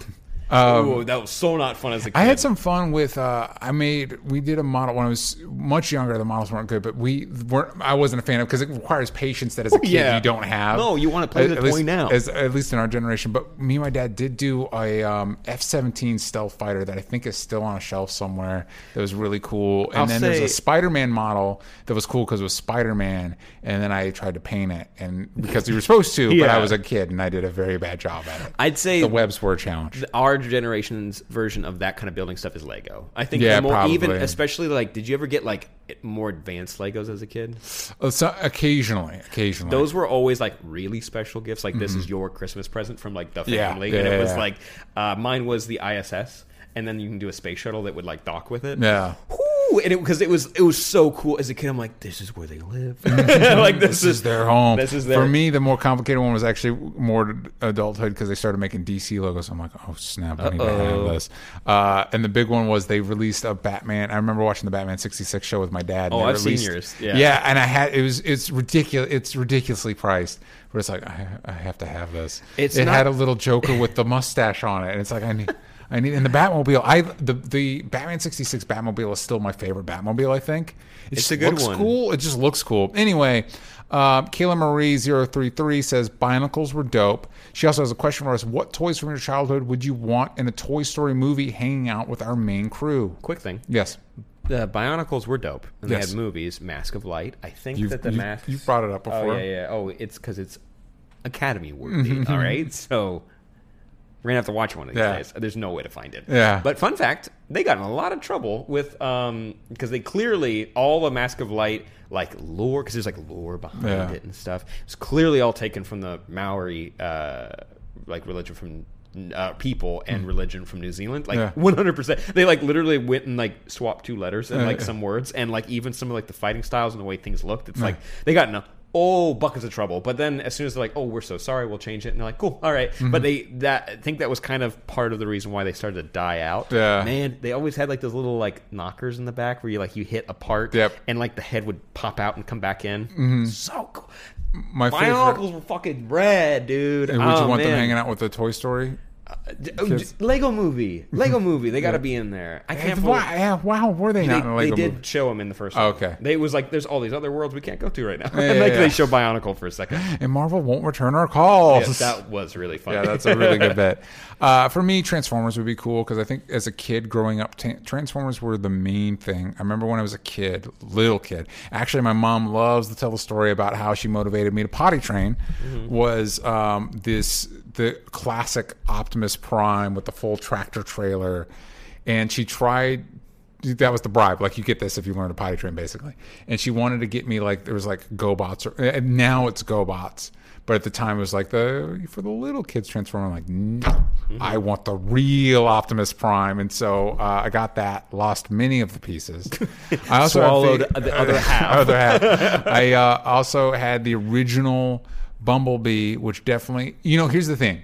Um, Ooh, that was so not fun as a kid. I had some fun with. Uh, I made. We did a model when I was much younger. The models weren't good, but we weren't. I wasn't a fan of because it requires patience that as a kid yeah. you don't have. No, you wanna play At- with at the toy least- now. As, at least in our generation. But me and my dad did do a um, F-17 stealth fighter that I think is still on a shelf somewhere. That was really cool. And I'll then there's a Spider-Man model that was cool because it was Spider-Man. And then I tried to paint it, and because you were supposed to, but <laughs> I was a kid and I did a very bad job at it. I'd say the webs were a challenge. our generation's version of that kind of building stuff is Lego. I think Yeah, more even, especially like, did you ever get like more advanced Legos as a kid? Uh, so occasionally, occasionally. Those were always like really special gifts. Like this is your Christmas present from like the Mm-hmm. Yeah, family, yeah, and it was like uh, mine was the ISS, and then you can do a space shuttle that would like dock with it. Yeah. Whew, and it because it was it was so cool as a kid. I'm like, this is where they live. <laughs> <laughs> like this, this is their home. This is their For me, the more complicated one was actually more adulthood because they started making DC Legos. I'm like, oh snap, I need to have this. Uh, and the big one was they released a Batman. I remember watching the Batman '66 show with my dad. Oh, I've seen yours. Yeah. yeah, and I had it was it's ridiculous. It's ridiculously priced, but it's like I, I have to have this. It's it not- had a little Joker with the mustache on it, and it's like I need. I need and the Batmobile. I the the Batman sixty six Batmobile is still my favorite Batmobile. I think it It's a good looks one. cool. It just looks cool. Anyway, uh, Kayla Marie 033 says Bionicles were dope. She also has a question for us. What toys from your childhood would you want in a Toy Story movie hanging out with our main crew? quick thing. Yes. The Bionicles were dope, and Yes. they had movies. Mask of Light. I think You've, that the mask. you've brought it up before. Oh yeah, yeah. Oh, it's because it's Academy worthy. Mm-hmm. all right, so we're gonna have to watch one of these Yeah. days. There's no way to find it. Yeah. But fun fact, they got in a lot of trouble with um because they clearly all the Mask of Light like lore because there's like lore behind Yeah. it and stuff. It's clearly all taken from the Maori uh like religion from. Uh, people and religion from New Zealand, like Hmm. One hundred percent. They like literally went and like swapped two letters and Yeah, like yeah. some words and like even some of like the fighting styles and the way things looked. It's like they got in a oh, buckets of trouble. But then as soon as they're like, oh, we're so sorry, we'll change it, and they're like, cool, all right. Mm-hmm. But they that I think that was kind of part of the reason why they started to die out. Yeah. man, they always had like those little like knockers in the back where you like you hit a part, Yep. and like the head would pop out and come back in. So cool. My My favorite. uncles were fucking red, dude. Would you Oh, want them hanging out with the Toy Story? Oh, Lego movie, Lego movie. They got to be in there. I can't. Why, yeah, wow, were they, They, not in a Lego they did movie? show them in the first. Oh, one. okay. They was like there's all these other worlds we can't go to right now. Yeah, <laughs> and yeah, like they show Bionicle for a second. <gasps> And Marvel won't return our calls. Yeah, that was really funny. Yeah, that's a really good <laughs> bet. Uh, for me, Transformers would be cool because I think as a kid growing up, ta Transformers were the main thing. I remember when I was a kid, little kid. Actually, my mom loves to tell the story about how she motivated me to potty train. Was um, this the classic Optimus Prime with the full tractor trailer, and she tried that was the bribe. Like you get this if you learn to potty train, basically. And she wanted to get me like there was like GoBots, or and now it's GoBots, but at the time it was like the for the little kids transformer. I'm like, no, I want the real Optimus Prime, and so uh, I got that. Lost many of the pieces. <laughs> I also Swallowed the other <laughs> half. other half. I uh, also had the original Bumblebee, which definitely, you know, here's the thing.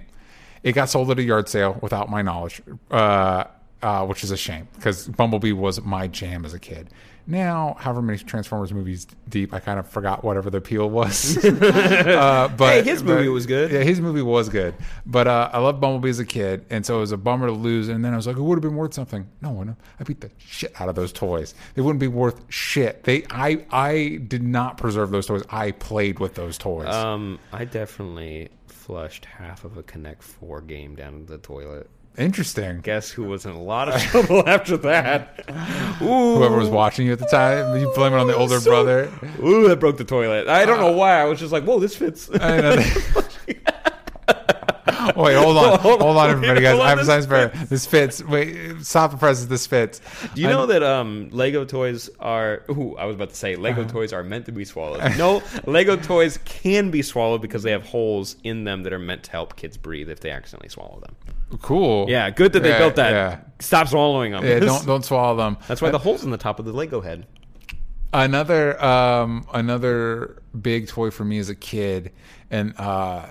It got sold at a yard sale without my knowledge, uh, uh, which is a shame because Bumblebee was my jam as a kid. Now, however many Transformers movies deep, I kind of forgot whatever the appeal was. <laughs> uh, but Hey, his movie but- was good. Yeah, his movie was good. But uh, I loved Bumblebee as a kid, and so it was a bummer to lose. And then I was like, it would have been worth something. No, no, I beat the shit out of those toys. They wouldn't be worth shit. They, I, I did not preserve those toys. I played with those toys. Um, I definitely flushed half of a Connect Four game down the toilet. Interesting. Guess who was in a lot of <laughs> trouble after that? Ooh, <laughs> Whoever was watching you at the time, you blame it on the older So- brother. Ooh, that broke the toilet. I don't know uh, why. I was just like, whoa, this fits. <laughs> <laughs> Wait, hold on, <laughs> Hold on, everybody, guys. I have a this science fair. This fits. Wait, stop the presses. This fits. Do you know that um, Lego toys are? Ooh, I was about to say Lego Uh-huh. toys are meant to be swallowed. <laughs> No, Lego toys can be swallowed because they have holes in them that are meant to help kids breathe if they accidentally swallow them. Cool. Yeah, good that they Yeah, built that. Yeah, Stop swallowing them. yeah don't don't swallow them. That's why the holes in the top of the Lego head. Another um another big toy for me as a kid and uh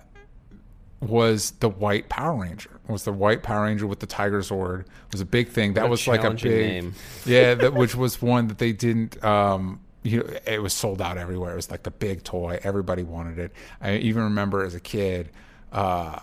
was the white Power Ranger. Was the white Power Ranger with the Tiger Zord was a big thing. That What was like a big name. <laughs> Yeah, that which was one that they didn't um you know, it was sold out everywhere. It was like the big toy. Everybody wanted it. I even remember as a kid, uh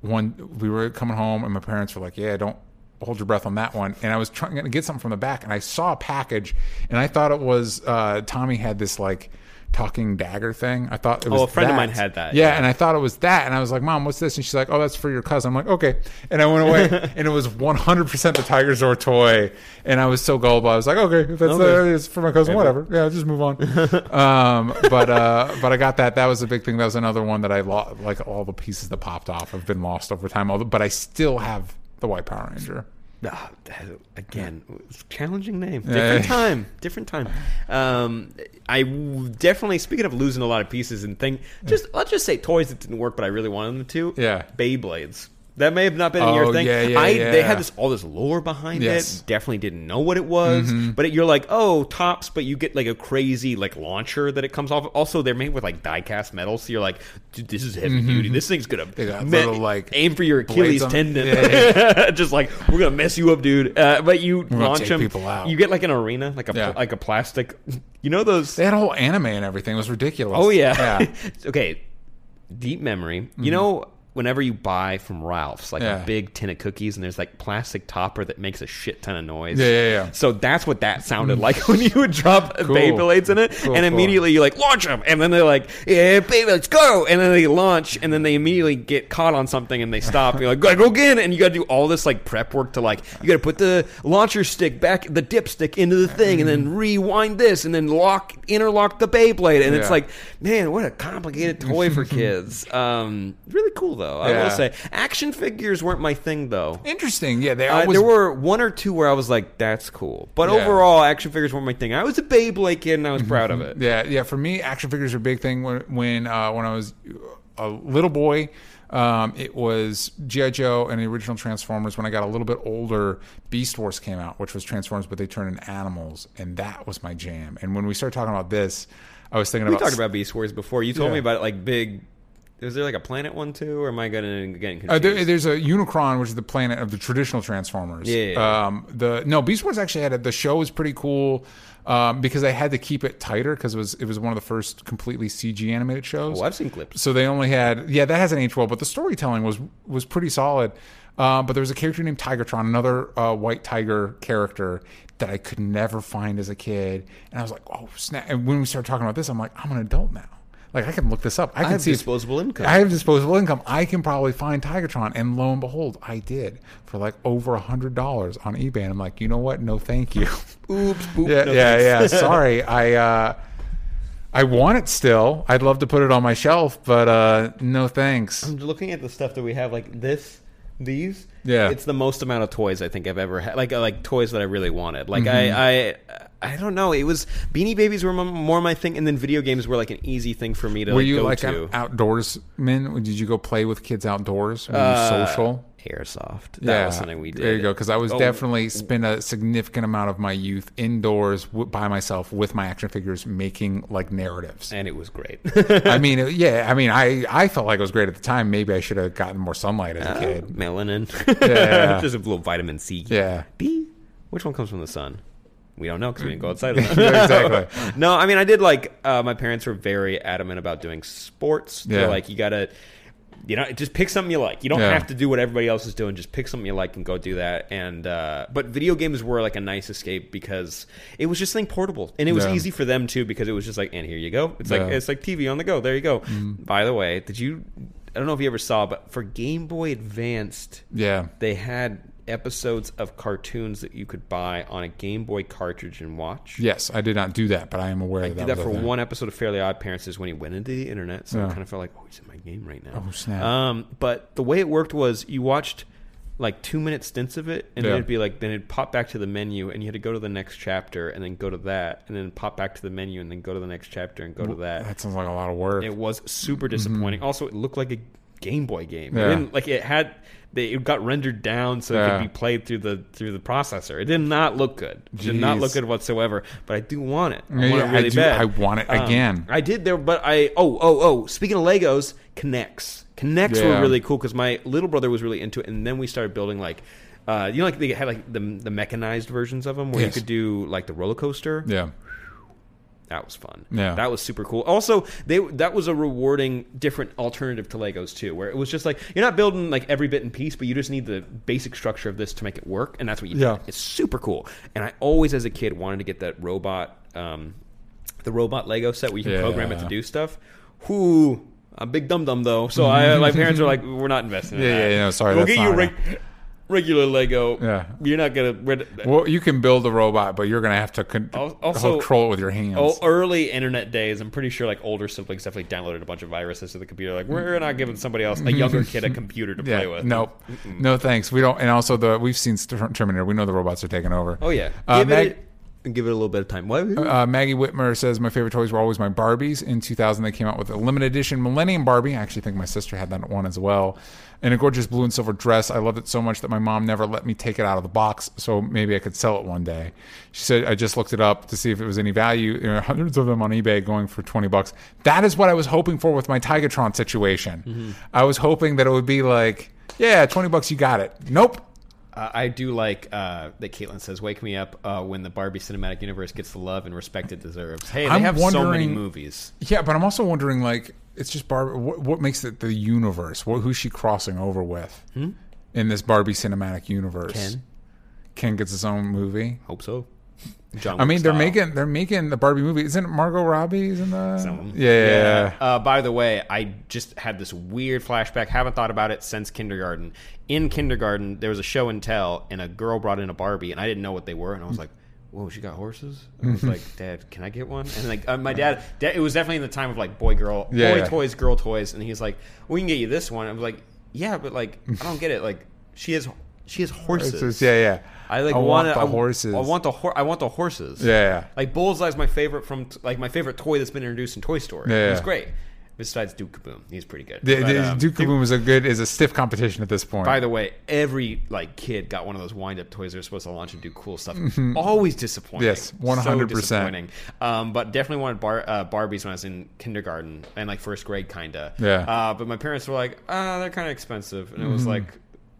one we were coming home and my parents were like, "Yeah, don't hold your breath on that one." And I was trying to get something from the back, and I saw a package, and I thought it was uh, Tommy had this like talking dagger thing. I thought it was. Oh, a friend of mine had that, Yeah, yeah. and I thought it was that, and I was like, "Mom, what's this?" And she's like, "Oh, that's for your cousin." I'm like, "Okay," and I went away, <laughs> and it was 100 percent the Tiger Zord toy, and I was so gullible. I was like, "Okay, if that's Okay. it's for my cousin, whatever. Yeah, just move on." <laughs> um, but uh, but I got that. That was a big thing. That was another one that I lost. Like all the pieces that popped off have been lost over time. Although, but I still have the White Power Ranger. Ah, again, challenging name. Different <laughs> time. Different time. Um, I definitely, speaking of losing a lot of pieces and thing, just let's just say toys that didn't work, but I really wanted them to. Yeah. Beyblades. That may have not been in your Oh, thing. yeah, yeah, I, They had this all this lore behind Yes. Mm-hmm. it. Definitely didn't know what it was. But it, you're like, oh, tops, but you get like a crazy like launcher that it comes off. Also, they're made with like die-cast metal, so you're like, dude, this is heavy duty. This thing's gonna Mm-hmm. They got me- little, like, aim for your Achilles tendon. Yeah, <laughs> just like we're gonna mess you up, dude. Uh, but you gonna launch them. people out. You get like an arena, like a Yeah. like a plastic. You know those? They had a whole anime and everything. It was ridiculous. Oh yeah. yeah. <laughs> okay. Deep memory. You know. Whenever you buy from Ralph's, like Yeah. a big tin of cookies, and there's like plastic topper that makes a shit ton of noise. Yeah, yeah, yeah. So that's what that sounded like <laughs> when you would drop Cool. Beyblades in it, Cool, and cool. immediately you like launch them, and then they're like, "Yeah, baby, let's go!" And then they launch, and then they immediately get caught on something, and they stop. and you're like, "Gotta go again!" And you got to do all this like prep work to like you got to put the launcher stick back, the dipstick into the thing, and then rewind this, and then lock interlock the Beyblade, and it's like, man, what a complicated toy for <laughs> kids. Um, really cool though, I Yeah. will say. Action figures weren't my thing though. Interesting. Yeah, they Uh, always there were one or two where I was like, "That's cool," but Yeah. overall, action figures weren't my thing. I was a Beyblade kid, and I was proud of it. Yeah, yeah. For me, action figures are a big thing. When when uh, when I was a little boy, um, it was GI Joe and the original Transformers. When I got a little bit older, Beast Wars came out, which was Transformers, but they turned into animals, and that was my jam. And when we started talking about this. I was thinking We about talked about Beast Wars before. You told Yeah. me about it like big. Is there like a planet one too, or am I getting getting confused? Uh, there, there's a Unicron, which is the planet of the traditional Transformers. Yeah, yeah, yeah. Um, the no Beast Wars actually had it. The show was pretty cool um, because they had to keep it tighter because it was it was one of the first completely CG animated shows. oh, I've seen clips. So they only had yeah that hasn't aged well, but the storytelling was was pretty solid. Uh, but there was a character named Tigertron, another uh, white tiger character that I could never find as a kid, and I was like, oh snap! And when we started talking about this, I'm like, I'm an adult now. Like I can look this up. I can have see if- disposable income. I have disposable income. I can probably find Tigertron, and lo and behold, I did for like over a hundred dollars on eBay. And I'm like, you know what? No, thank you. <laughs> Oops, boop, yeah, no yeah, thanks. yeah. <laughs> Sorry, I uh, I want it still. I'd love to put it on my shelf, but uh, no thanks. I'm looking at the stuff that we have, like this, these. Yeah. it's the most amount of toys I think I've ever had. Like, like toys that I really wanted. Like, Mm-hmm. I, I, I don't know. It was Beanie Babies were more my thing, and then video games were like an easy thing for me to Were like, you go like to. an outdoorsman? Did you go play with kids outdoors? Were Uh, you social? Airsoft. That was something we did. There you go. Because I was Oh, definitely spent a significant amount of my youth indoors w- by myself with my action figures, making like narratives. and it was great. <laughs> I mean, yeah. I mean, I I felt like it was great at the time. Maybe I should have gotten more sunlight as a kid. Melanin. Yeah. <laughs> Just a little vitamin C. Yeah. D. Which one comes from the sun? We don't know because we didn't go outside. <laughs> Exactly. no, I mean, I did like. Uh, my parents were very adamant about doing sports. They're Yeah. like, you gotta, you know, just pick something you like. You don't Yeah. have to do what everybody else is doing. Just pick something you like and go do that. And uh, but video games were like a nice escape because it was just something portable and it was Yeah. easy for them too because it was just like, and here you go. It's like Yeah. Mm-hmm. it's like TV on the go. There you go. By the way, did you? I don't know if you ever saw, but for Game Boy Advanced, Yeah. they had episodes of cartoons that you could buy on a Game Boy cartridge and watch. Yes, I did not do that, but I am aware I that did that for one episode of Fairly Odd Parents is when he went into the internet, so I kind of felt like, oh, he's in my game right now. Oh, snap. Um, but the way it worked was you watched like two minute stints of it, and Yeah. then it'd be like then it'd pop back to the menu, and you had to go to the next chapter, and then go to that, and then pop back to the menu, and then go to the next chapter, and go to that. That sounds like a lot of work. It was super disappointing. Also, it looked like a Game Boy game. It Mm-hmm. Yeah. didn't- like it had, they, it got rendered down so it could be played through the through the processor. It did not look good. It did not look good whatsoever. But I do want it. I Yeah, want it I do- bad. I want it Um, again. I did there, but I oh oh oh. Speaking of Legos, K'NEX. K'NEX were really cool because my little brother was really into it, and then we started building like. Uh, you know, like they had like the the mechanized versions of them, where Yes. you could do like the roller coaster. yeah. That was fun. Yeah. that was super cool. Also, they that was a rewarding, different alternative to Legos too, where it was just like you're not building like every bit and piece, but you just need the basic structure of this to make it work, and that's what you do. Yeah. did. It's super cool. And I always, as a kid, wanted to get that robot, um, the robot Lego set where you can Yeah. program it to do stuff. Whoo. I'm a big dum dum though, so I, <laughs> my parents are like, "We're not investing in Yeah, that." yeah, no, sorry, we'll get you reg- regular Lego. Yeah. you're not gonna. Well, you can build a robot, but you're going to have to con- also- control it with your hands. Oh, early internet days, I'm pretty sure like older siblings definitely downloaded a bunch of viruses to the computer. Like, we're not giving somebody else, a younger kid, a <laughs> computer to yeah, play with. nope. No thanks. We don't. And also, the we've seen Terminator. We know the robots are taking over. Oh yeah, Uh, give Mag- it, give it a little bit of time. Uh, Maggie Whitmer says my favorite toys were always my Barbies. In 2000, they came out with a limited edition Millennium Barbie. I actually think my sister had that one as well. In a gorgeous blue and silver dress. I loved it so much that my mom never let me take it out of the box, so maybe I could sell it one day. She said I just looked it up to see if it was any value. There <laughs> are hundreds of them on eBay going for 20 bucks. That is what I was hoping for with my Tigertron situation. I was hoping that it would be like, yeah, 20 bucks, you got it. Nope. Uh, I do like uh, that Caitlin says, "Wake me up uh, when the Barbie cinematic universe gets the love and respect it deserves." Hey, they I'm have so many movies. Yeah, but I'm also wondering, like, it's just Barbie. What, what makes it the universe? What, who's she crossing over with in this Barbie cinematic universe? Ken. Ken gets his own movie. Hope so. John I mean, they're style. making they're making the Barbie movie. Isn't it Margot Robbie's in the? Some- Yeah, yeah, yeah. Uh, by the way, I just had this weird flashback. Haven't thought about it since kindergarten. In kindergarten, there was a show and tell, and a girl brought in a Barbie, and I didn't know what they were, and I was like. Whoa, she got horses. <laughs> I was like, Dad, can I get one? And like, uh, my dad, dad, it was definitely in the time of like boy, girl, Yeah, boy yeah. toys, girl toys, and he's like, we can get you this one. I was like, yeah, but like, I don't get it. Like, she has, she has horses. It's just- yeah, yeah. I like I want want the I, horses. I want the hor- I want the horses. Yeah, yeah. Like Bullseye's my favorite from like my favorite toy that's been introduced in Toy Story. Yeah, It's yeah. great. Besides Duke Caboom, he's pretty good. The, But, um, Duke Caboom is a good is a stiff competition at this point. By the way, every like kid got one of those wind up toys they're supposed to launch and do cool stuff. Always disappointing. Yes, 100%. Um, but definitely wanted bar- uh, Barbies when I was in kindergarten and like first grade, kinda. Yeah. Mm-hmm. Uh, but my parents were like, ah, they're kind of expensive, and it was like.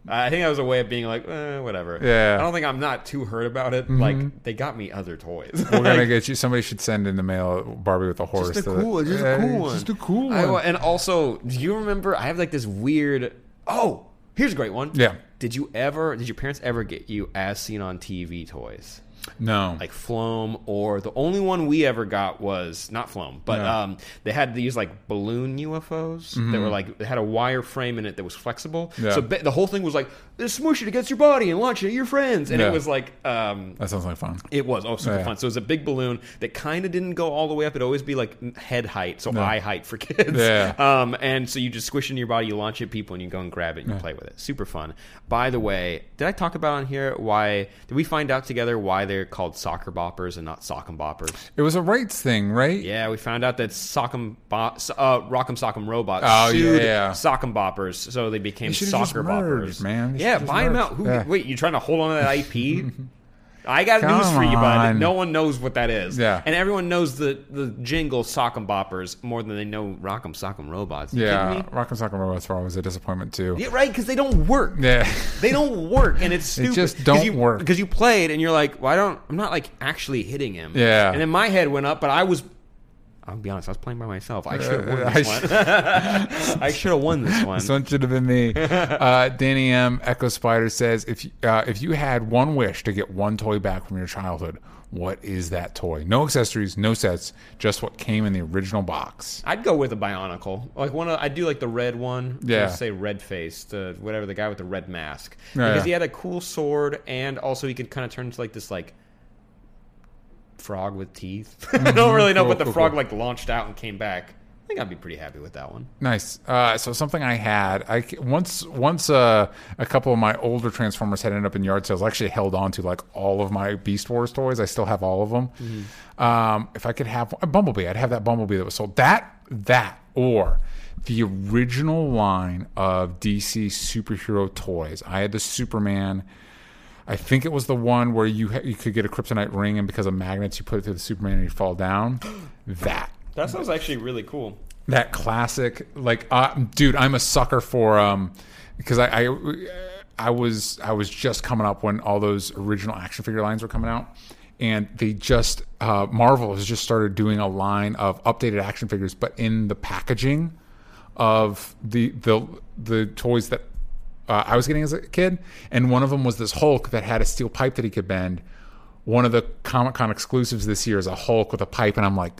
I think that was a way of being like, eh, whatever. Yeah. Mm-hmm. I don't think I'm not too hurt about it. Like they got me other toys. We're gonna get you. Somebody should send in the mail Barbie with a horse. Just a cool, just a cool one. Just a cool I- one. and also, do you remember? I have like this weird. Oh, here's a great one. Yeah. Did you ever? Did your parents ever get you as seen on TV toys? No. Like Floam, or the only one we ever got was not Floam, but Yeah. um, they had these like balloon UFOs that were like they had a wire frame in it that was flexible. Mm-hmm. Yeah. So the whole thing was like smush it against your body and launch it at your friends, and Yeah. it was like um, that sounds like fun. it was oh super Yeah. fun. So it was a big balloon that kind of didn't go all the way up. It'd always be like head height, so eye height for kids. Yeah. Um, and so you just squish it in your body, you launch it at people, and you go and grab it and you play with it. Super fun. By the way, did I talk about on here why? Did we find out together why called Socker Boppers and not sock'em boppers? It was a rights thing, right? Yeah, we found out that sock'em bo- uh, rock'em sock'em robots Oh, sued yeah. sock'em boppers, so they became They should've just soccer merged, boppers. man. They Yeah, buy them out. Who, Yeah. Wait, you trying to hold on to that IP? <laughs> I got Come news for you, bud. on. No one knows what that is. Yeah. And everyone knows the, the jingle Sock'em Boppers more than they know Rock'em Sock'em Robots. You Yeah, kidding me? Rock'em Sock'em Robots were always a disappointment too. Yeah, right, because they don't work. Yeah. They don't work, and it's <laughs> stupid. just 'Cause don't you, work. because you played, and you're like, "Well, I don't. I'm not like actually hitting him." Yeah. And then my head went up, but I was. I'll be honest. I was playing by myself. I should have won Uh, this one. <laughs> I should have won this one. <laughs> This one should have been me. <laughs> Uh, Danny M. Echo Spider says, if uh, if you had one wish to get one toy back from your childhood, what is that toy? No accessories, no sets, just what came in the original box. I'd go with a Bionicle. Like one, of, I do like the red one. Yeah. Let's say red face, the whatever the guy with the red mask, Yeah, because yeah. he had a cool sword, and also he could kind of turn into like this like frog with teeth. <laughs> I don't really know, Cool, but the cool, frog cool. like launched out and came back. I think I'd be pretty happy with that one. Nice. Uh, so something I had, I once once uh, a couple of my older Transformers had ended up in yard sales. I actually held on to like all of my Beast Wars toys. I still have all of them. Mm-hmm. Um, if I could have a Bumblebee, I'd have that Bumblebee that was sold. That that or the original line of DC superhero toys. I had the Superman. I think it was the one where you ha- you could get a kryptonite ring, and because of magnets, you put it through the Superman and you fall down. <gasps> That That sounds actually really cool. that classic like uh, dude i'm a sucker for um because I, I i was i was just coming up when all those original action figure lines were coming out and they just uh marvel has just started doing a line of updated action figures but in the packaging of the the the toys that uh, I was getting as a kid, and one of them was this Hulk that had a steel pipe that he could bend. One of the Comic Con exclusives this year is a Hulk with a pipe, and I'm like,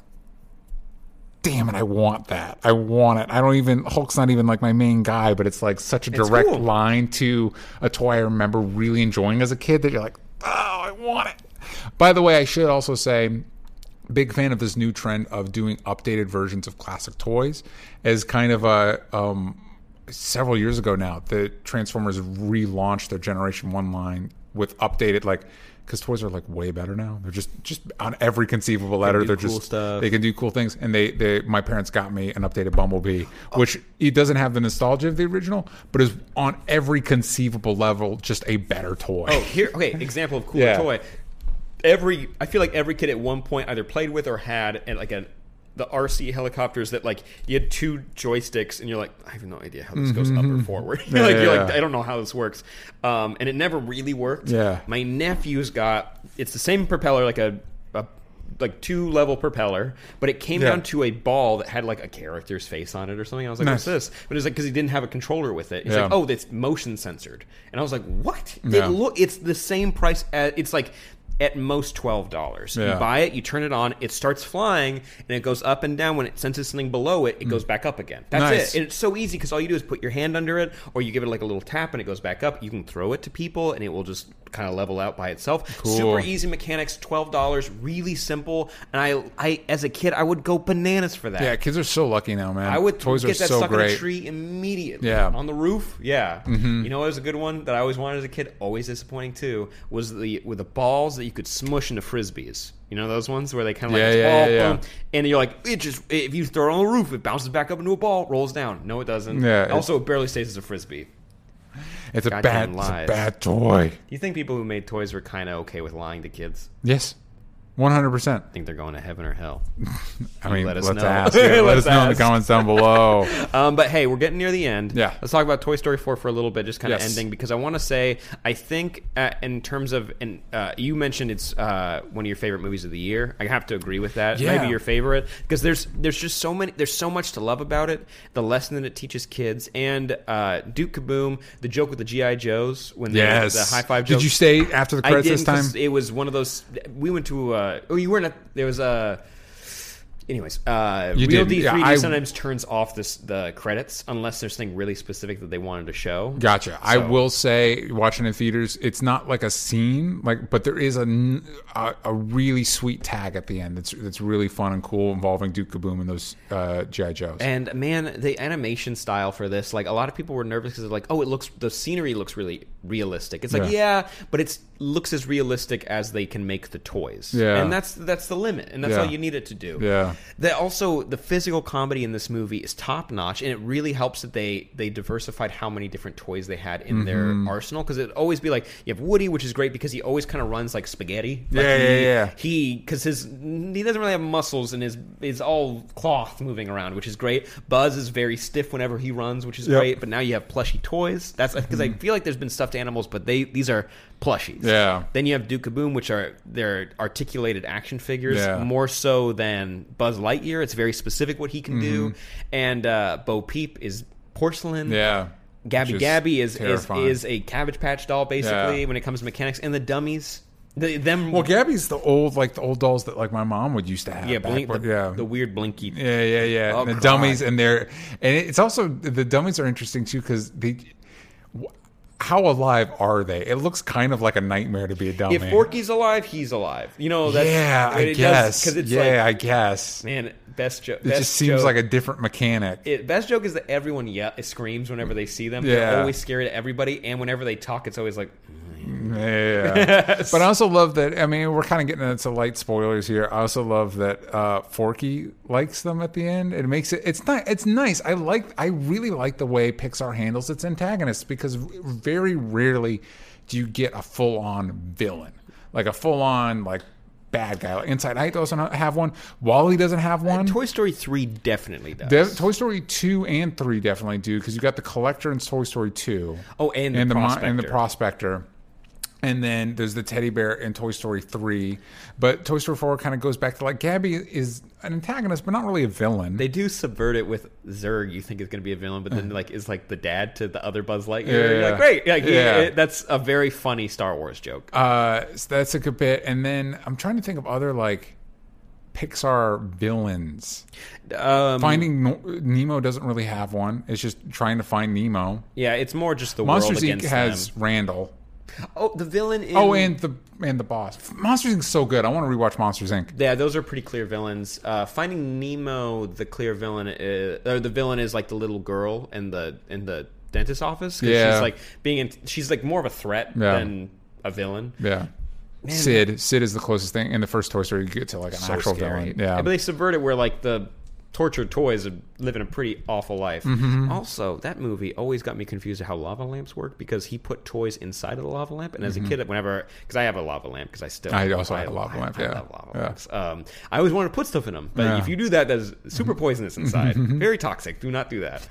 damn it, I want that. I want it. I don't even Hulk's not even like my main guy, but it's like such a direct cool. line to a toy I remember really enjoying as a kid that you're like, oh, I want it. By the way, I should also say big fan of this new trend of doing updated versions of classic toys as kind of a um, several years ago now the transformers relaunched their generation one line with updated like because toys are like way better now they're just just on every conceivable letter do they're cool just stuff. they can do cool things and they, they my parents got me an updated bumblebee which it doesn't have the nostalgia of the original but is on every conceivable level just a better toy Oh, here, okay, example of cool Yeah. toy. Every, I feel like every kid at one point either played with or had, and like a, the RC helicopters that like you had two joysticks, and you're like, I have no idea how this goes up or forward. <laughs> you're like, Mm-hmm. Yeah, you're yeah, like. I don't know how this works, um, and it never really worked. Yeah. my nephew's got it's the same propeller, like a. a like two level propeller, but it came down to a ball that had like a character's face on it or something. I was like, Nice. "What's this?" But it's like because he didn't have a controller with it. He's Yeah. like, "Oh, that's motion censored," and I was like, "What?" It look it's the same price. As, it's like at most twelve dollars. Yeah. You buy it, you turn it on, it starts flying, and it goes up and down. When it senses something below it, it goes back up again. That's. Nice. it. And it's so easy because all you do is put your hand under it, or you give it like a little tap, and it goes back up. You can throw it to people, and it will just kind of level out by itself. Cool. Super easy mechanics, twelve dollars, really simple. And I, I as a kid, I would go bananas for that. yeah kids are so lucky now man I would toys get are that so stuck in a great tree immediately. Yeah. Mm-hmm. on the roof. Yeah, you know, it was a good one that I always wanted as a kid. Always disappointing too. Was the with the balls that you could smush into frisbees. You know those ones where they kind of like yeah, ball, yeah. boom, and you're like, it just if you throw it on the roof, it bounces back up into a ball, rolls down. No, it doesn't. Yeah, Also, it barely stays as a frisbee. It's a bad, it's a bad toy. Do you think people who made toys were kind of okay with lying to kids? Yes, one hundred percent. I think they're going to heaven or hell? <laughs> I mean, let us let's know. ask. <laughs> Yeah, let Let's us know in the comments down below. <laughs> Um, but hey, we're getting near the end. Yeah. Let's talk about Toy Story 4 for a little bit, just kind of Yes. ending, because I want to say, I think uh, in terms of, and uh, you mentioned it's uh, one of your favorite movies of the year. I have to agree with that. Yeah. Maybe your favorite, because there's there's just so many, there's so much to love about it. The lesson that it teaches kids, and uh, Duke Caboom, the joke with the GI Joes when they yes. the high five joke. Did you stay after the I credits didn't this time? 'cause it was one of those. We went to. Uh, oh, you weren't. At, there was a. Anyways, uh, You Real. D3D I- sometimes turns off this, the credits unless there's something really specific that they wanted to show. Gotcha. I will say, watching in theaters, it's not like a scene, like, but there is a a really sweet tag at the end that's that's really fun and cool, involving Duke Caboom and those uh, GI Joes. And man, the animation style for this, like a lot of people were nervous because they're like, "Oh, it looks the scenery looks really realistic." It's like, Yeah. yeah, but it's looks as realistic as they can make the toys. Yeah. and that's that's the limit, and that's Yeah. all you need it to do. Yeah. That also the physical comedy in this movie is top notch, and it really helps that they they diversified how many different toys they had in their Mm-hmm. arsenal. Because it'd always be like you have Woody, which is great because he always kind of runs like spaghetti. Like Yeah, he, yeah, yeah. He because his he doesn't really have muscles and his is all cloth moving around, which is great. Buzz is very stiff whenever he runs, which is Yep. great. But now you have plushy toys. That's because I feel like there's been stuffed animals, but they these are plushies. Yeah. Then you have Duke Caboom, which are they're articulated action figures Yeah. more so than Buzz Lightyear. It's very specific what he can do. And uh, Bo Peep is porcelain. Mm-hmm. yeah. Gabby Gabby is, is terrifying. is a Cabbage Patch doll basically Yeah. when it comes to mechanics. And the dummies, the, them Well, Gabby's the old, like the old dolls that like my mom would used to have. yeah, blink, the, yeah. the weird blinky. Yeah, yeah, yeah. Oh, and the God. dummies and they're and it's also the dummies are interesting too because they. How alive are they? It looks kind of like a nightmare to be a dummy. If Forky's alive, he's alive. You know that's yeah, I guess. because it's yeah, like I guess. man, best joke. It just seems like a different mechanic. It, best joke is that everyone yeah screams whenever they see them. Yeah. They're always scary to everybody, and whenever they talk, it's always like, Yeah. <laughs> but I also love that. I mean, we're kind of getting into light spoilers here. I also love that uh, Forky likes them at the end. It makes it. It's not. It's nice. I like. I really like the way Pixar handles its antagonists because very rarely do you get a full on villain, like a full on like bad guy. Like Inside Out doesn't have one. WALL-E doesn't have uh, one. Toy Story three definitely does. De- Toy Story two and three definitely do because you got the collector in Toy Story two. Oh, and the and the mo- and the Prospector. And then there's the teddy bear in Toy Story 3. But Toy Story 4 kind of goes back to like Gabby is an antagonist, but not really a villain. They do subvert it with Zurg. You think is going to be a villain, but then like is like the dad to the other Buzz Lightyear. Yeah, You're yeah. like great, like, Yeah. it- that's a very funny Star Wars joke. uh, so that's a good bit. And then I'm trying to think of other like Pixar villains. Um, Finding no- Nemo doesn't really have one. It's just trying to find Nemo. yeah, it's more just the Monsters world Inc. has them. Randall. Oh, the villain. In, Oh, and the and the boss. Monsters Inc. is so good. I want to rewatch Monsters Inc. Yeah, those are pretty clear villains. Uh, Finding Nemo, the clear villain, is, or the villain is like the little girl in the in the dentist office. Yeah. she's like being, in, she's like more of a threat Yeah. than a villain. Yeah. Sid. Sid is the closest thing in the first Toy Story you get to like an So actual scary. villain. Yeah. but they subvert it where like the tortured toys are living a pretty awful life. Mm-hmm. Also, that movie always got me confused how lava lamps work because he put toys inside of the lava lamp, and as a kid, whenever because I have a lava lamp because I still Mm-hmm. I also have a lava I- lamp, I yeah. love lava Yeah. lamps. Um, I always wanted to put stuff in them, but Yeah. if you do that, that's super poisonous inside, very toxic. Do not do that.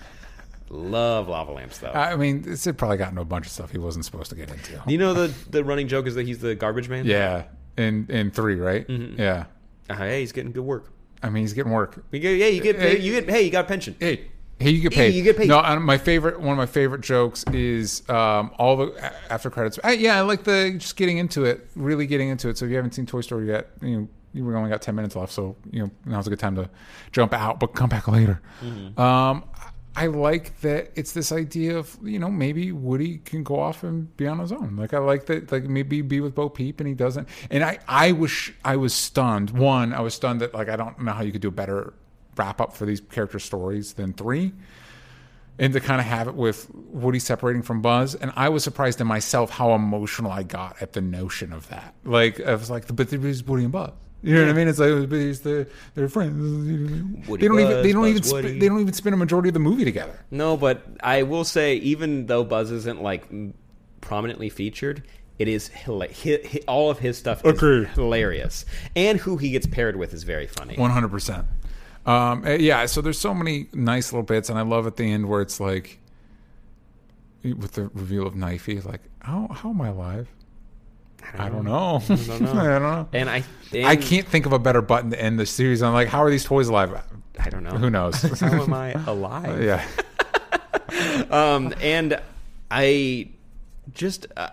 Love lava lamps though. I mean, Sid probably got into a bunch of stuff he wasn't supposed to get into. you know the the running joke is that he's the garbage man. Yeah. In in three, right? Mm-hmm. Yeah. Uh, hey, he's getting good work. I mean, he's getting work. You get, yeah, you get paid. You get hey, you got a pension. Hey, hey, you get paid. you get paid. No, my favorite, one of my favorite jokes is um, all the after credits. I, yeah, I like the just getting into it, really getting into it. So if you haven't seen Toy Story yet, you know, you only got ten minutes left, so you know now's a good time to jump out, but come back later. Mm-hmm. Um, I like that it's this idea of you know maybe Woody can go off and be on his own. Like I like that like maybe be with Bo Peep and he doesn't. And I I was I was stunned. One, I was stunned that like I don't know how you could do a better wrap up for these character stories than three. and to kind of have it with Woody separating from Buzz. And I was surprised in myself how emotional I got at the notion of that. Like I was like, but there's Woody and Buzz. You know what I mean? It's like it's the, they're friends. Woody they don't even Buzz, they don't Buzz even sp- they don't even spend a majority of the movie together. No, but I will say, even though Buzz isn't like prominently featured, it is hila- hi, hi, all of his stuff is Agreed. hilarious, and who he gets paired with is very funny. One hundred percent. Um, uh, yeah. So there's so many nice little bits, and I love at the end where it's like with the reveal of Knifey, like how how am I alive? I don't know. I don't <laughs> know. I don't know. And I, I can't think of a better button to end the series I'm Like, how are these toys alive? I don't know. Who knows? <laughs> How am I <laughs> alive? yeah. Um, and I just, uh,